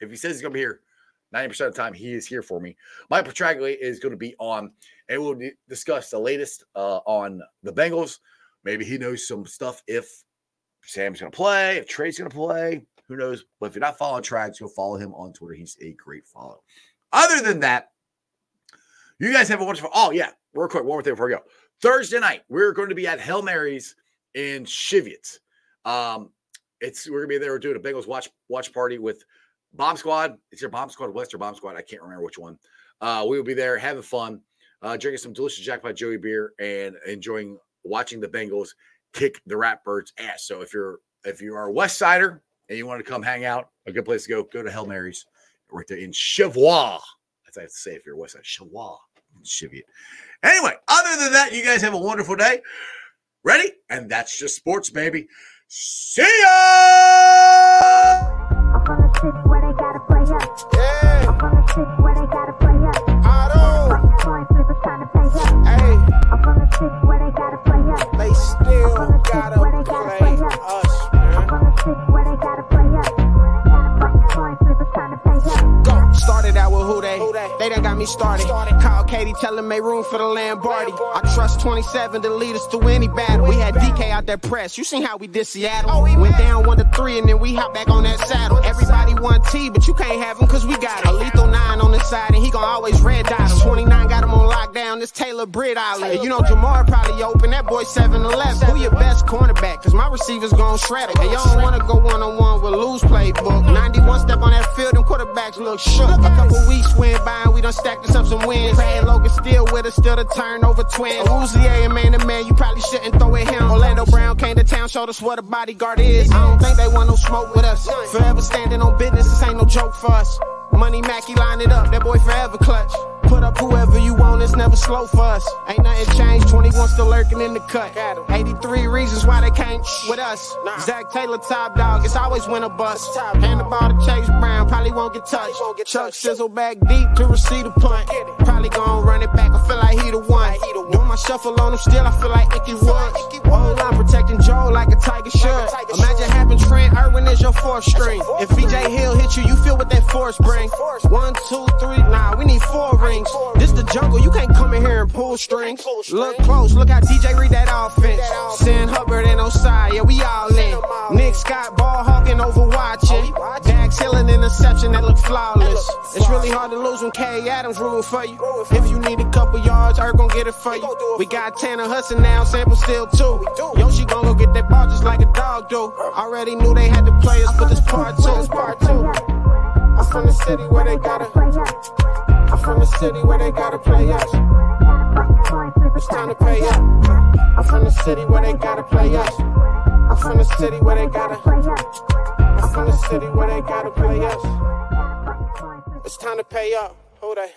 if he says he's going to be here 90% of the time, he is here for me. Mike Traglia is going to be on, and we'll discuss the latest uh, on the Bengals. Maybe he knows some stuff if Sam's going to play, if Trey's going to play. Who knows? But if you're not following Trags, go follow him on Twitter. He's a great follow. Other than that, you guys have a wonderful. Oh, yeah. Real quick, one more thing before we go. Thursday night, we're going to be at Hail Mary's in Cheviot. Um, it's we're gonna be there doing a Bengals watch watch party with Bomb Squad. It's your Bomb Squad West or Bomb Squad. I can't remember which one. Uh, we will be there having fun, uh, drinking some delicious Jackpot Joey beer and enjoying watching the Bengals kick the Ratbirds ass. So if you're if you are a West Sider and you want to come hang out, a good place to go. Go to Hell Mary's right there in Cheviot. That's I have to say if you're a West Side. Cheviot. Anyway, other than that, you guys have a wonderful day. Ready? And that's just sports, baby. See ya! Yeah, I'm from the city where they gotta play us. I Like the coin flip, it's time to pay up. Hey, I'm from the city where they gotta play us. they still gotta play us, I'm from the city where they gotta play us. Like the coin flip, it's time to pay up. Go. Started out with who they? They done got me started. Call Katie, tell them make room for the Lombardi. I trust 27 to lead us through any battle. We had DK out there press. You seen how we did Seattle? Went down one to three and then we hop back on that saddle. Everybody want T, but you can't have him cause we got it. A lethal nine on the side and he gon' always red dot him. 29 got him on lockdown. This Taylor Britt Island. You know Ja'Marr probably open. That boy 7 11. Who your best cornerback? Cause my receivers gon' shred him. And y'all don't wanna go one on one with Lou's playbook. 91 step on that field, and quarterbacks look shook. A couple weeks went by and we done stacked us up some wins. Brad Logan still with us, still the turnover twin. Uzier oh, and man to man, you probably shouldn't throw at him. Orlando Brown came to town, showed us what a bodyguard is. I don't think they want no smoke with us. Forever standing on business, this ain't no joke for us. Money Mackey line it up, that boy forever clutch. Put up whoever you want, it's never slow for us. Ain't nothing changed, 21 still lurking in the cut. 83 reasons why they can't with us. Zac Taylor top dog, it's always win a bust. Hand the ball to Chase Brown, probably won't get touched. Chuck sizzle back deep to receive the punt. Probably gon' run it back, I feel like he the one. Doing my shuffle on him still, I feel like Ickey Woods. Whole line protecting Joe like a tiger should. Imagine having Trent Irwin as your fourth string. If BJ Hill hit you, you feel what that force bring. One, two, three, nah, we need four rings. This the jungle, you can't come in here and pull strings. Look close, look how DJ read that offense. Sam Hubbard and Ossai, yeah, we all in. Nick Scott ball hawking over watching. Dax Hill an interception that look flawless. It's really hard to lose when Kay Adams rooting for you. If you need a couple yards, Earth gon' get it for you. We got Tanner Hudson now, sample still too. Yo, she gon' go get that ball just like a dog do. Already knew they had to play us, but this part two, part two. I'm from the city where they gotta. I'm from the city where they gotta play us. It's time to pay up. I'm from the city where they gotta play us. I'm from the city where they gotta. I'm from the city where they gotta play us. It's time to pay up. Who Dey?